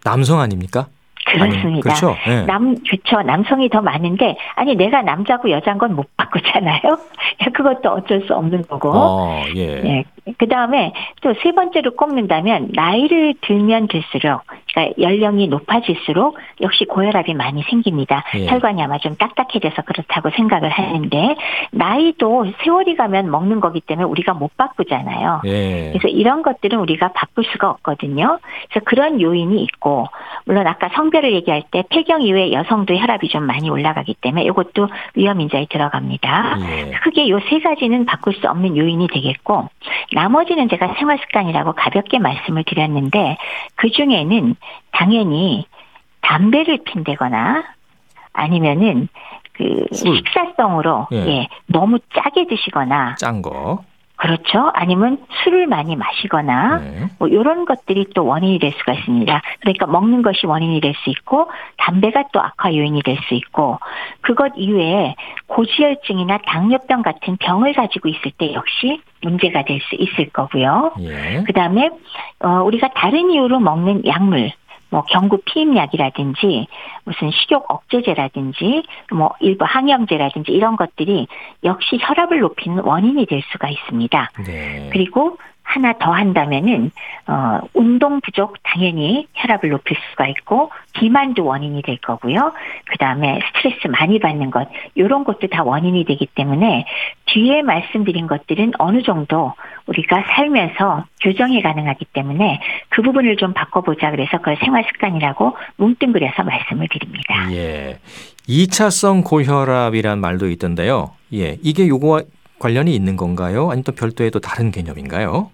A: 남성 아닙니까? 아니,
D: 그렇습니다.
A: 그렇죠. 예.
D: 남, 그쵸. 남성이 더 많은데, 아니, 내가 남자고 여자인 건 못 바꾸잖아요? 그것도 어쩔 수 없는 거고.
A: 어, 예.
D: 예. 그 다음에 또 세 번째로 꼽는다면, 나이를 들면 들수록, 그러니까 연령이 높아질수록 역시 고혈압이 많이 생깁니다.
A: 예.
D: 혈관이 아마 좀 딱딱해져서 그렇다고 생각을 하는데, 나이도 세월이 가면 먹는 거기 때문에 우리가 못 바꾸잖아요.
A: 예.
D: 그래서 이런 것들은 우리가 바꿀 수가 없거든요. 그래서 그런 요인이 있고, 물론 아까 성별을 얘기할 때 폐경 이후에 여성도 혈압이 좀 많이 올라가기 때문에 이것도 위험 인자에 들어갑니다.
A: 예.
D: 크게 요 세 가지는 바꿀 수 없는 요인이 되겠고, 나머지는 제가 생활 습관이라고 가볍게 말씀을 드렸는데, 그 중에는 당연히 담배를 핀다거나 아니면은 그
A: 술.
D: 식사성으로
A: 예.
D: 예, 너무 짜게 드시거나
A: 짠 거.
D: 그렇죠. 아니면 술을 많이 마시거나
A: 네.
D: 뭐 이런 것들이 또 원인이 될 수가 있습니다. 그러니까 먹는 것이 원인이 될 수 있고 담배가 또 악화 요인이 될 수 있고 그것 이외에 고지혈증이나 당뇨병 같은 병을 가지고 있을 때 역시 문제가 될 수 있을 거고요.
A: 예.
D: 그다음에 어 우리가 다른 이유로 먹는 약물 뭐 경구 피임약이라든지 무슨 식욕 억제제라든지 뭐 일부 항염제라든지 이런 것들이 역시 혈압을 높이는 원인이 될 수가 있습니다.
A: 네.
D: 그리고 하나 더 한다면은 어 운동 부족 당연히 혈압을 높일 수가 있고 비만도 원인이 될 거고요. 그다음에 스트레스 많이 받는 것 이런 것도 다 원인이 되기 때문에 뒤에 말씀드린 것들은 어느 정도 우리가 살면서 교정이 가능하기 때문에 그 부분을 좀 바꿔보자 그래서 그걸 생활 습관이라고 뭉뚱그려서 말씀을 드립니다.
A: 예. 2차성 고혈압이란 말도 있던데요. 예. 이게 요거와 관련이 있는 건가요? 아니면 또 별도의 또 다른 개념인가요?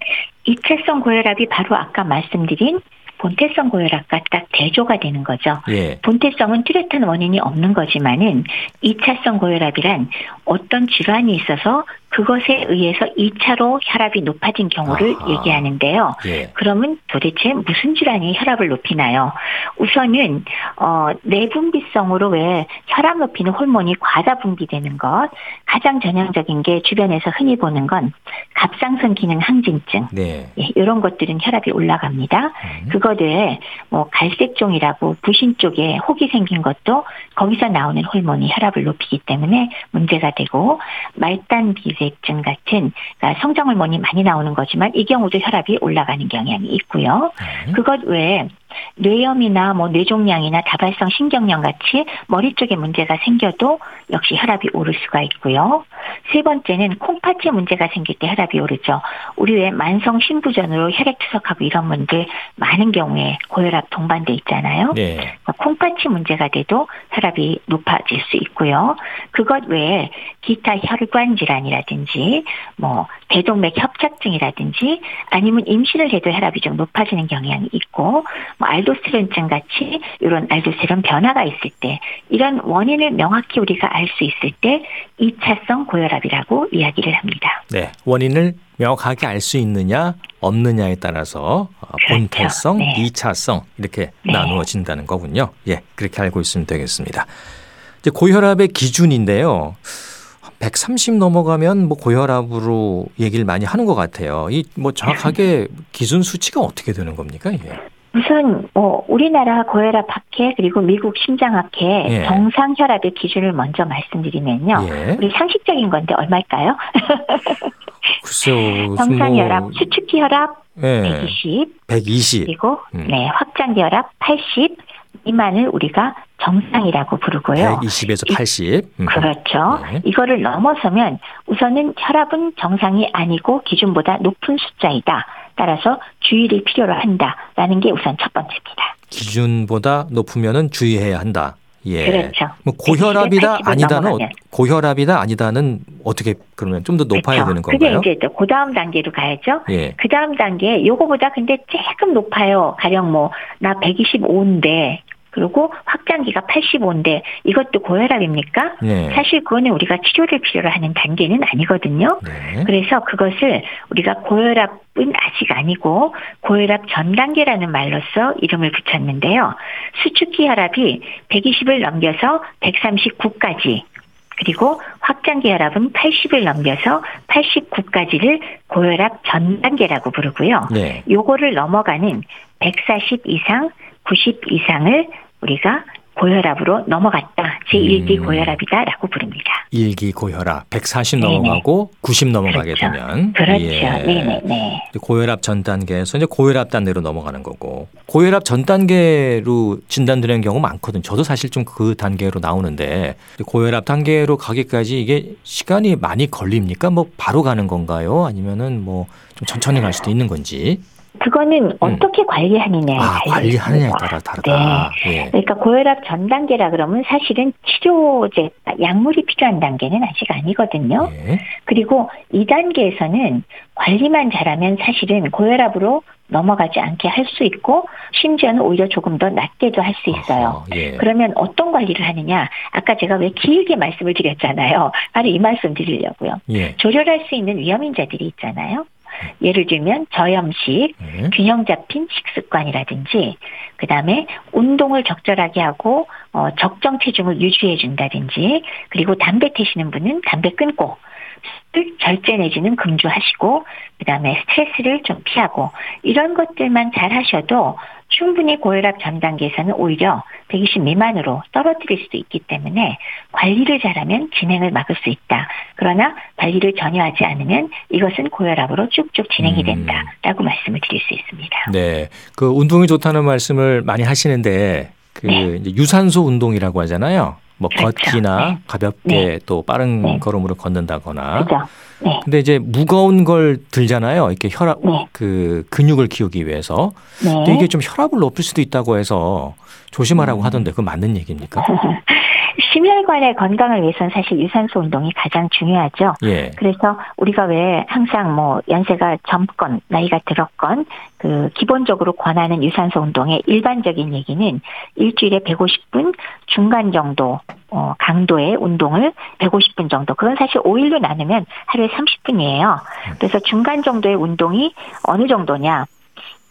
D: 2차성 고혈압이 바로 아까 말씀드린 본태성 고혈압과 딱 대조가 되는 거죠.
A: 예.
D: 본태성은 뚜렷한 원인이 없는 거지만은 2차성 고혈압이란 어떤 질환이 있어서 그것에 의해서 2차로 혈압이 높아진 경우를
A: 아하.
D: 얘기하는데요.
A: 예.
D: 그러면 도대체 무슨 질환이 혈압을 높이나요? 우선은 어 내분비성으로 왜 혈압 높이는 호르몬이 과다 분비되는 것 가장 전형적인 게 주변에서 흔히 보는 건 갑상선 기능 항진증
A: 네.
D: 예, 이런 것들은 혈압이 올라갑니다.
A: 음.
D: 그거 외에 뭐 갈색종이라고 부신 쪽에 혹이 생긴 것도 거기서 나오는 호르몬이 혈압을 높이기 때문에 문제가 되고 말단 비 대증 같은 그러니까 성장 호르몬이 많이 나오는 거지만 이 경우도 혈압이 올라가는 경향이 있고요.
A: 네.
D: 그것 외에 뇌염이나 뭐 뇌종양이나 다발성 신경염 같이 머리 쪽에 문제가 생겨도 역시 혈압이 오를 수가 있고요. 세 번째는 콩팥에 문제가 생길 때 혈압이 오르죠. 우리 왜 만성 신부전으로 혈액 투석하고 이런 분들 많은 경우에 고혈압 동반돼 있잖아요.
A: 네.
D: 그러니까 콩팥이 문제가 돼도 혈압이 높아질 수 있고요. 그것 외에 기타 혈관 질환이라든지 뭐 대동맥 협착증이라든지 아니면 임신을 해도 혈압이 좀 높아지는 경향이 있고 뭐 알도스테론증 같이 이런 알도스테론 변화가 있을 때 이런 원인을 명확히 우리가 알 수 있을 때 2차성 고혈압이라고 이야기를 합니다.
A: 네. 원인을 명확하게 알 수 있느냐 없느냐에 따라서 어,
D: 그렇죠.
A: 본태성,
D: 네.
A: 2차성 이렇게
D: 네.
A: 나누어진다는 거군요. 예. 그렇게 알고 있으면 되겠습니다. 이제 고혈압의 기준인데요. 130 넘어가면 뭐 고혈압으로 얘기를 많이 하는 것 같아요. 이 뭐 정확하게 기준 수치가 어떻게 되는 겁니까? 이게?
D: 우선 뭐 우리나라 고혈압 학회 그리고 미국 심장학회
A: 예.
D: 정상 혈압의 기준을 먼저 말씀드리면요.
A: 예.
D: 우리 상식적인 건데 얼마일까요?
A: 글쎄요.
D: 정상
A: 뭐,
D: 혈압, 수축기 혈압
A: 예.
D: 120
A: 120.
D: 그리고
A: 음.
D: 네 확장기 혈압 80 미만을 우리가 정상이라고 부르고요.
A: 120에서 80. 음.
D: 그렇죠.
A: 네.
D: 이거를 넘어서면 우선은 혈압은 정상이 아니고 기준보다 높은 숫자이다. 따라서 주의를 필요로 한다라는 게 우선 첫 번째입니다.
A: 기준보다 높으면은 주의해야 한다. 예.
D: 그렇죠.
A: 뭐 고혈압이다
D: 120을
A: 아니다는 어-
D: 넘어가면.
A: 고혈압이다 아니다는 어떻게 그러면 좀 더 높아야
D: 그렇죠.
A: 되는
D: 그게
A: 건가요?
D: 이제 또 그다음 단계로 가야죠.
A: 예.
D: 그 다음 단계 요거보다 근데 조금 높아요. 가령 뭐 나 125인데 그리고 확장기가 85인데 이것도 고혈압입니까?
A: 네.
D: 사실 그거는 우리가 치료를 필요로 하는 단계는 아니거든요.
A: 네.
D: 그래서 그것을 우리가 고혈압은 아직 아니고 고혈압 전 단계라는 말로써 이름을 붙였는데요. 수축기 혈압이 120을 넘겨서 139까지 그리고 확장기 혈압은 80을 넘겨서 89까지를 고혈압 전 단계라고 부르고요.
A: 네.
D: 요거를 넘어가는 140 이상, 90 이상을 우리가 고혈압으로 넘어갔다. 제1기
A: 음.
D: 고혈압이다라고 부릅니다.
A: 일기 고혈압 140
D: 네네.
A: 넘어가고 90 넘어가게
D: 그렇죠.
A: 되면
D: 그렇죠.
A: 예.
D: 네네네.
A: 고혈압 전 단계에서 이제 고혈압 단계로 넘어가는 거고 고혈압 전 단계로 진단되는 경우 많거든. 저도 사실 좀 그 단계로 나오는데 고혈압 단계로 가기까지 이게 시간이 많이 걸립니까? 뭐 바로 가는 건가요? 아니면은 뭐 좀 천천히 갈 수도 있는 건지.
D: 그거는 어떻게 관리하느냐에
A: 아, 관리하느냐에. 따라 다르다. 예.
D: 그러니까 고혈압 전 단계라 그러면 사실은 치료제, 약물이 필요한 단계는 아직 아니거든요.
A: 예.
D: 그리고 이 단계에서는 관리만 잘하면 사실은 고혈압으로 넘어가지 않게 할 수 있고 심지어는 오히려 조금 더 낮게도 할 수 있어요.
A: 어허, 예.
D: 그러면 어떤 관리를 하느냐? 아까 제가 왜 길게 말씀을 드렸잖아요. 바로 이 말씀 드리려고요.
A: 예.
D: 조절할 수 있는 위험 인자들이 있잖아요. 예를 들면 저염식,
A: 네.
D: 균형 잡힌 식습관이라든지 그 다음에 운동을 적절하게 하고 어, 적정 체중을 유지해 준다든지 그리고 담배 태시는 분은 담배 끊고 술 절제 내지는 금주하시고 그다음에 스트레스를 좀 피하고 이런 것들만 잘 하셔도 충분히 고혈압 전 단계에서는 오히려 120 미만으로 떨어뜨릴 수도 있기 때문에 관리를 잘하면 진행을 막을 수 있다. 그러나 관리를 전혀 하지 않으면 이것은 고혈압으로 쭉쭉 진행이
A: 음.
D: 된다라고 말씀을 드릴 수 있습니다.
A: 네. 그 운동이 좋다는 말씀을 많이 하시는데 그
D: 네.
A: 유산소 운동이라고 하잖아요. 뭐
D: 그렇죠.
A: 걷기나
D: 네.
A: 가볍게 또 빠른
D: 네.
A: 걸음으로 걷는다거나.
D: 그죠? 네.
A: 근데 이제 무거운 걸 들잖아요. 이렇게 혈압
D: 네.
A: 그 근육을 키우기 위해서.
D: 네.
A: 근데 이게 좀 혈압을 높일 수도 있다고 해서 조심하라고
D: 음.
A: 하던데 그건 맞는 얘기입니까?
D: 심혈관의 건강을 위해서는 사실 유산소 운동이 가장 중요하죠.
A: 예.
D: 그래서 우리가 왜 항상 뭐 연세가 젊건 나이가 들었건 그 기본적으로 권하는 유산소 운동의 일반적인 얘기는 일주일에 150분 중간 정도 어, 강도의 운동을 150분 정도. 그건 사실 5일로 나누면 하루에 30분이에요. 그래서 중간 정도의 운동이 어느 정도냐?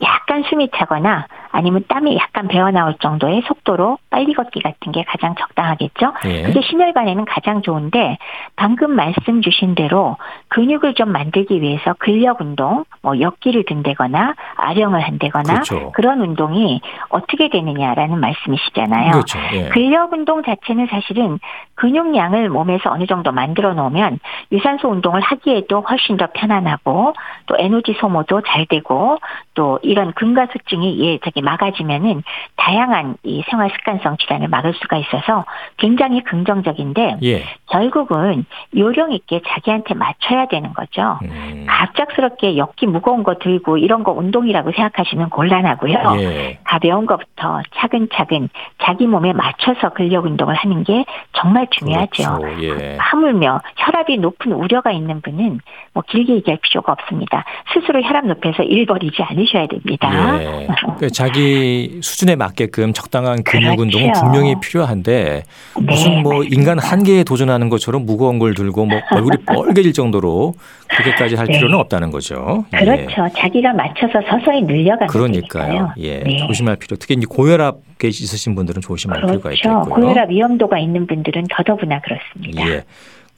D: 약간 숨이 차거나 아니면 땀이 약간 배어 나올 정도의 속도로 빨리 걷기 같은 게 가장 적당하겠죠.
A: 예.
D: 그게 심혈관에는 가장 좋은데 방금 말씀 주신 대로 근육을 좀 만들기 위해서 근력 운동, 뭐 역기를 든다거나 아령을 한다거나
A: 그렇죠.
D: 런 운동이 어떻게 되느냐라는 말씀이시잖아요.
A: 그렇죠. 예.
D: 근력 운동 자체는 사실은 근육량을 몸에서 어느 정도 만들어 놓으면 유산소 운동을 하기에도 훨씬 더 편안하고 또 에너지 소모도 잘 되고 또 이런 근가수증이 예 저기 막아지면은 다양한 이 생활 습관성 질환을 막을 수가 있어서 굉장히 긍정적인데
A: 예.
D: 결국은 요령 있게 자기한테 맞춰야 되는 거죠.
A: 음.
D: 갑작스럽게 엮기 무거운 거 들고 이런 거 운동이라고 생각하시면 곤란하고요.
A: 예.
D: 가벼운 것부터 차근차근 자기 몸에 맞춰서 근력 운동을 하는 게 정말 중요하죠.
A: 그렇죠. 예.
D: 하물며 혈압이 높은 우려가 있는 분은 뭐 길게 얘기할 필요가 없습니다. 스스로 혈압 높여서 일 버리지 않으셔야 됩니다.
A: 예. 그 자기 수준에 맞게끔 적당한 근육
D: 그렇죠.
A: 운동은 분명히 필요한데 무슨
D: 네,
A: 뭐
D: 맞습니다.
A: 인간 한계에 도전하는 것처럼 무거운 걸 들고 뭐 얼굴이 뻘개질 정도로 그렇게까지 할
D: 네.
A: 필요는 없다는 거죠. 예.
D: 그렇죠. 자기가 맞춰서 서서히 늘려가는
A: 그러니까요. 예.
D: 네.
A: 조심할 필요. 특히 이제 고혈압 있으신 분들은 조심할 필요가
D: 그렇죠.
A: 있겠고요.
D: 고혈압 위험도가 있는 분들은 더더구나 그렇습니다.
A: 예.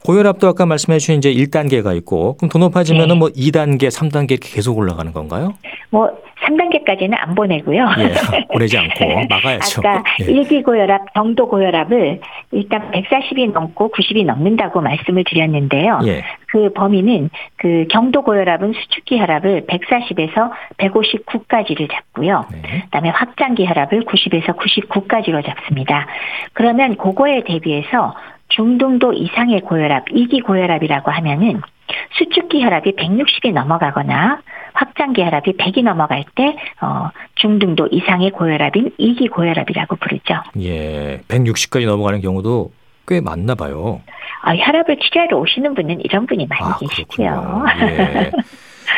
A: 고혈압도 아까 말씀해 주신 이제 1단계가 있고 그럼 더 높아지면은
D: 네.
A: 뭐 2단계, 3단계 이렇게 계속 올라가는 건가요?
D: 뭐 3단계까지는 안 보내고요.
A: 예. 보내지 않고 막아야죠.
D: 아까
A: 예.
D: 일기 고혈압, 정도 고혈압을 일단 140이 넘고 90이 넘는다고 말씀을 드렸는데요.
A: 예.
D: 그 범위는 그 경도 고혈압은 수축기 혈압을 140에서 159까지를 잡고요.
A: 네.
D: 그다음에 확장기 혈압을 90에서 99까지로 잡습니다. 그러면 그거에 대비해서 중등도 이상의 고혈압, 이기 고혈압이라고 하면은 수축기 혈압이 160이 넘어가거나 확장기 혈압이 100이 넘어갈 때 어, 중등도 이상의 고혈압인 이기 고혈압이라고 부르죠.
A: 예. 160까지 넘어가는 경우도 꽤 많나 봐요.
D: 아, 혈압을 치료하러 오시는 분은 이런 분이 많이
A: 아,
D: 계시고요.
A: 예.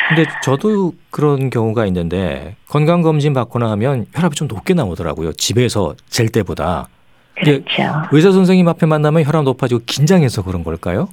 A: 근데 저도 그런 경우가 있는데 건강 검진 받거나 하면 혈압이 좀 높게 나오더라고요. 집에서 잴 때보다.
D: 그렇죠.
A: 의사 선생님 앞에 만나면 혈압 높아지고 긴장해서 그런 걸까요?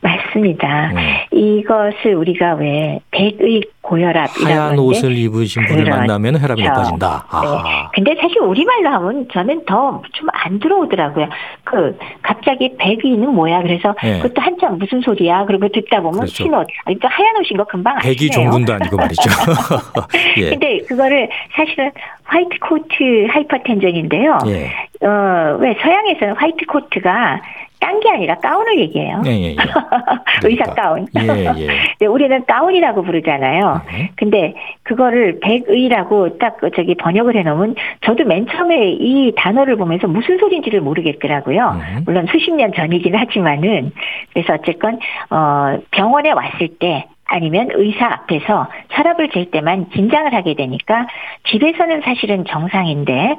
D: 맞습니다.
A: 네.
D: 이것을 우리가 왜 백의 고혈압이라고
A: 하얀 옷을 입으신 분을
D: 그렇죠.
A: 만나면 혈압이 높아진다.
D: 네.
A: 아하.
D: 근데 사실 우리말로 하면 저는 더 좀 안 들어오더라고요. 그 갑자기 백의는 뭐야? 그래서
A: 네.
D: 그것도 한참 무슨 소리야? 그리고 듣다 보면
A: 그렇죠.
D: 흰 옷, 아니 또 하얀 옷인 거 금방 아시네요.
A: 백의종군도 아니고 말이죠. 예.
D: 근데 그거를 사실은 white coat hypertension인데요.
A: 예.
D: 어, 왜 서양에서는 white coat가 딴 게 아니라 가운을 얘기해요.
A: 예, 예, 예.
D: 의사
A: 그러니까.
D: 가운.
A: 예, 예.
D: 네, 우리는 가운이라고 부르잖아요.
A: 네.
D: 근데 그거를 백의라고 딱그 저기 번역을 해놓으면 저도 맨 처음에 이 단어를 보면서 무슨 소리인지를 모르겠더라고요.
A: 음.
D: 물론 수십 년 전이긴 하지만은 그래서 어쨌건 어 병원에 왔을 때 아니면 의사 앞에서 혈압을 잴 때만 긴장을 하게 되니까 집에서는 사실은 정상인데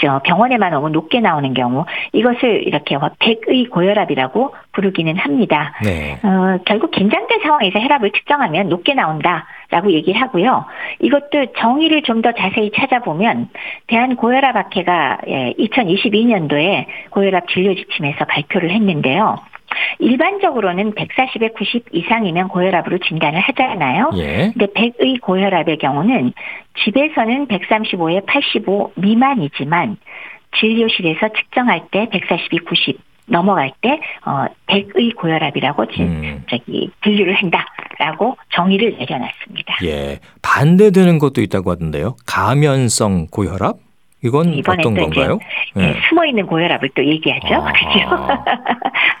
D: 저 병원에만 오면 높게 나오는 경우 이것을 이렇게 백의 고혈압이라고 부르기는 합니다.
A: 네.
D: 어, 결국 긴장된 상황에서 혈압을 측정하면 높게 나온다. 라고 얘기를 하고요. 이것도 정의를 좀 더 자세히 찾아보면 대한고혈압학회가 2022년도에 고혈압 진료 지침에서 발표를 했는데요. 일반적으로는 140에 90 이상이면 고혈압으로 진단을 하잖아요.
A: 예.
D: 근데 100의 고혈압의 경우는 집에서는 135에 85 미만이지만 진료실에서 측정할 때 142, 90 넘어갈 때 어, 100의 고혈압이라고 지,
A: 음.
D: 저기 분류를 한다라고 정의를 내려놨습니다.
A: 예. 반대되는 것도 있다고 하던데요. 가면성 고혈압? 이건
D: 이번에
A: 어떤 건가요?
D: 네, 숨어 있는 고혈압을 또 얘기하죠.
A: 아.
D: 그죠?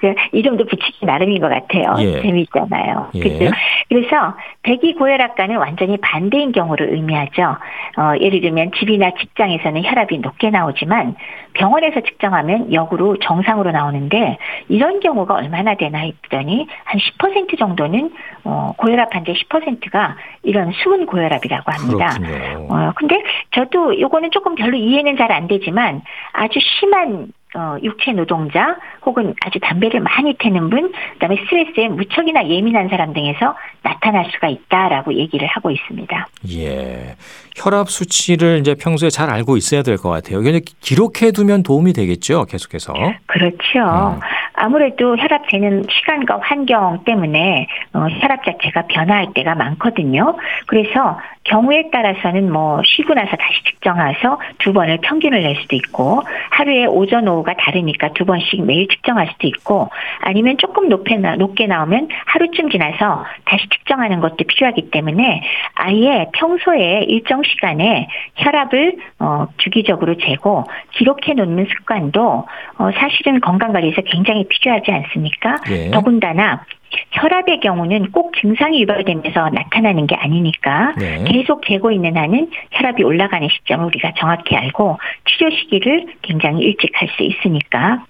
D: 그 이름도 붙이기 나름인 것 같아요.
A: 예.
D: 재미있잖아요.
A: 예.
D: 그죠? 그래서 백이 고혈압과는 완전히 반대인 경우를 의미하죠. 어, 예를 들면 집이나 직장에서는 혈압이 높게 나오지만 병원에서 측정하면 역으로 정상으로 나오는데 이런 경우가 얼마나 되나 했더니 한 10% 정도는 어, 고혈압 환자 10%가 이런 숨은 고혈압이라고 합니다.
A: 그렇군요.
D: 어, 근데 저도 요거는 조금 별로 이해는 잘 안 되지만 아주 심한 어, 육체 노동자 혹은 아주 담배를 많이 태는 분, 그다음에 스트레스에 무척이나 예민한 사람 등에서 나타날 수가 있다라고 얘기를 하고 있습니다.
A: 예. 혈압 수치를 이제 평소에 잘 알고 있어야 될 것 같아요. 이게 기록해 두면 도움이 되겠죠, 계속해서.
D: 그렇죠.
A: 음.
D: 아무래도 혈압 재는 시간과 환경 때문에 어, 혈압 자체가 변화할 때가 많거든요. 그래서 경우에 따라서는 뭐 쉬고 나서 다시 측정해서 두 번을 평균을 낼 수도 있고 하루에 오전 오후가 다르니까 두 번씩 매일 측정할 수도 있고 아니면 조금 높게, 나, 높게 나오면 하루쯤 지나서 다시 측정하는 것도 필요하기 때문에 아예 평소에 일정 시간에 혈압을 어, 주기적으로 재고 기록해 놓는 습관도 어, 사실은 건강관리에서 굉장히 필요하지 않습니까?
A: 예.
D: 더군다나 혈압의 경우는 꼭 증상이 유발되면서 나타나는 게 아니니까
A: 네.
D: 계속 재고 있는 한은 혈압이 올라가는 시점을 우리가 정확히 알고 치료 시기를 굉장히 일찍 할 수 있으니까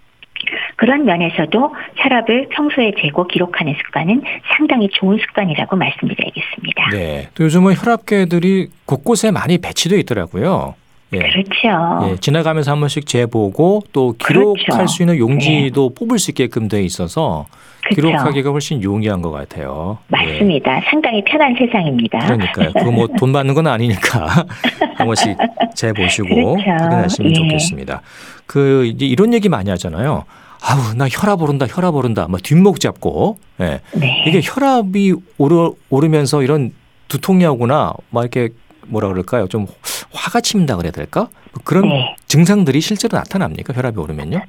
D: 그런 면에서도 혈압을 평소에 재고 기록하는 습관은 상당히 좋은 습관이라고 말씀드리겠습니다.
A: 네. 또 요즘은 혈압계들이 곳곳에 많이 배치되어 있더라고요. 예.
D: 그렇죠.
A: 예, 지나가면서 한 번씩 재보고 또 기록할
D: 그렇죠.
A: 수 있는 용지도 뽑을 수 있게끔 돼 있어서
D: 그렇죠.
A: 기록하기가 훨씬 용이한 것 같아요. 예.
D: 맞습니다. 상당히 편한 세상입니다.
A: 그러니까요. 그거 뭐 돈 받는 건 아니니까 한 번씩 재보시고
D: 그렇죠.
A: 확인하시면
D: 예.
A: 좋겠습니다. 그 이제 이런 얘기 많이 하잖아요. 아우 나 혈압 오른다, 혈압 오른다. 막 뒷목 잡고. 예.
D: 네.
A: 이게 혈압이 오르, 오르면서 이런 두통이 오거나 막 이렇게 뭐라 그럴까요? 좀 화가 침다 그래야 될까? 뭐 그런
D: 네.
A: 증상들이 실제로 나타납니까? 혈압이 오르면요?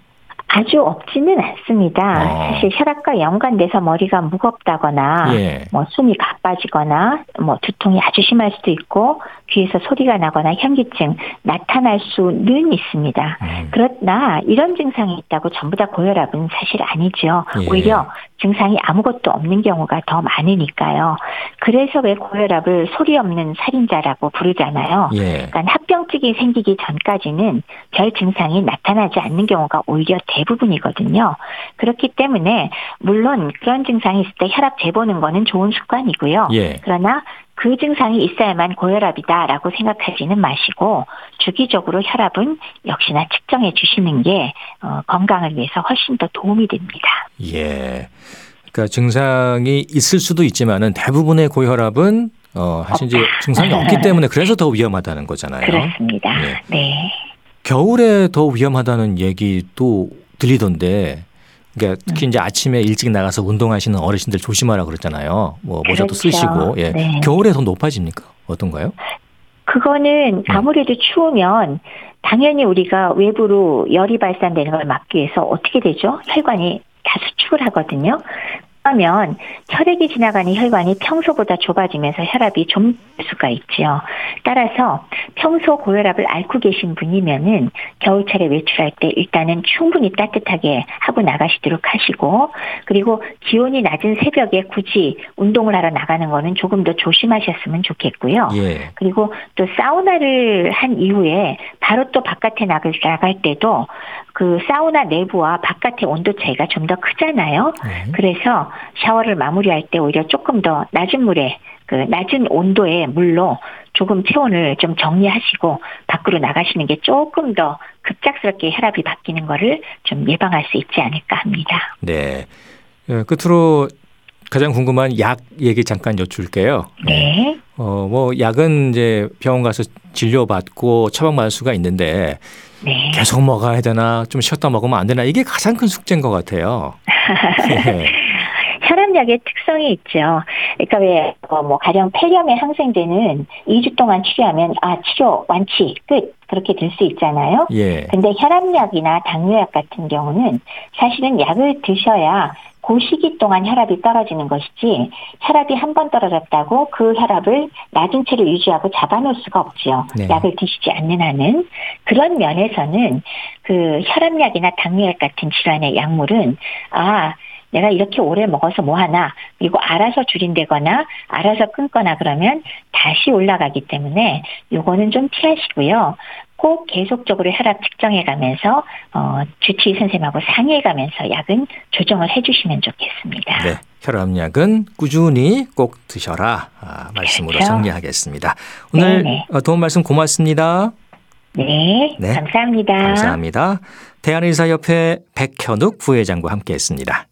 D: 아주 없지는 않습니다.
A: 어.
D: 사실 혈압과 연관돼서 머리가 무겁다거나
A: 예.
D: 뭐 숨이 가빠지거나 뭐 두통이 아주 심할 수도 있고 귀에서 소리가 나거나 현기증 나타날 수는 있습니다.
A: 음.
D: 그러나 이런 증상이 있다고 전부 다 고혈압은 사실 아니죠.
A: 예.
D: 오히려 증상이 아무것도 없는 경우가 더 많으니까요. 그래서 왜 고혈압을 소리 없는 살인자라고 부르잖아요.
A: 예.
D: 그러니까 합병증이 생기기 전까지는 별 증상이 나타나지 않는 경우가 오히려 대부분이거든요. 그렇기 때문에 물론 그런 증상이 있을 때 혈압 재보는 거는 좋은 습관이고요.
A: 예.
D: 그러나 그 증상이 있어야만 고혈압이다라고 생각하지는 마시고 주기적으로 혈압은 역시나 측정해 주시는 게 어, 건강을 위해서 훨씬 더 도움이 됩니다.
A: 예. 그러니까 증상이 있을 수도 있지만은 대부분의 고혈압은 어, 사실 이제 증상이 없기 때문에 그래서 더 위험하다는 거잖아요.
D: 그렇습니다.
A: 예.
D: 네.
A: 겨울에 더 위험하다는 얘기도 들리던데 그러니까 특히
D: 음.
A: 이제 아침에 일찍 나가서 운동하시는 어르신들 조심하라 그러잖아요. 뭐 모자도
D: 그렇죠.
A: 쓰시고 예.
D: 네.
A: 겨울에 더 높아집니까? 어떤가요?
D: 그거는
A: 네.
D: 아무래도 추우면 당연히 우리가 외부로 열이 발산되는 걸 막기 위해서 어떻게 되죠? 혈관이 다 수축을 하거든요. 그러면 혈액이 지나가는 혈관이 평소보다 좁아지면서 혈압이 좀될 수가 있지요. 따라서 평소 고혈압을 앓고 계신 분이면은 겨울철에 외출할 때 일단은 충분히 따뜻하게 하고 나가시도록 하시고 그리고 기온이 낮은 새벽에 굳이 운동을 하러 나가는 거는 조금 더 조심하셨으면 좋겠고요.
A: 예.
D: 그리고 또 사우나를 한 이후에 바로 또 바깥에 나갈, 나갈 때도 그 사우나 내부와 바깥의 온도 차이가 좀 더 크잖아요.
A: 네.
D: 그래서 샤워를 마무리할 때 오히려 조금 더 낮은 물에 그 낮은 온도의 물로 조금 체온을 좀 정리하시고 밖으로 나가시는 게 조금 더 급작스럽게 혈압이 바뀌는 거를 좀 예방할 수 있지 않을까 합니다.
A: 네. 예, 끝으로 가장 궁금한 약 얘기 잠깐 여쭐게요.
D: 네.
A: 어, 뭐 약은 이제 병원 가서 진료받고 처방받을 수가 있는데
D: 네.
A: 계속 먹어야 되나 좀 쉬었다 먹으면 안 되나 이게 가장 큰 숙제인 것 같아요. 예.
D: 혈압약의 특성이 있죠. 그러니까 왜, 어, 뭐, 가령 폐렴의 항생제는 2주 동안 치료하면, 아, 치료 완치, 끝. 그렇게 될 수 있잖아요.
A: 예.
D: 근데 혈압약이나 당뇨약 같은 경우는 사실은 약을 드셔야 그 시기 동안 혈압이 떨어지는 것이지 혈압이 한 번 떨어졌다고 그 혈압을 낮은 채로 유지하고 잡아놓을 수가 없지요.
A: 네.
D: 약을 드시지 않는 한은 그런 면에서는 그 혈압약이나 당뇨약 같은 질환의 약물은 아 내가 이렇게 오래 먹어서 뭐 하나 그리고 알아서 줄인다거나 알아서 끊거나 그러면 다시 올라가기 때문에 요거는 좀 피하시고요. 꼭 계속적으로 혈압 측정해 가면서 어, 주치의 선생님하고 상의해 가면서 약은 조정을 해 주시면 좋겠습니다.
A: 네. 혈압약은 꾸준히 꼭 드셔라. 아, 말씀으로
D: 그렇죠.
A: 정리하겠습니다. 오늘
D: 네네.
A: 어, 도움 말씀 고맙습니다.
D: 네,
A: 네.
D: 감사합니다.
A: 감사합니다. 대한의사협회 백현욱 부회장과 함께했습니다.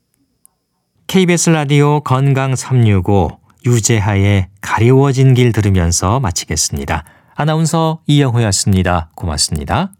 A: KBS 라디오 건강 365 유재하의 가리워진 길 들으면서 마치겠습니다. 아나운서 이영호였습니다. 고맙습니다.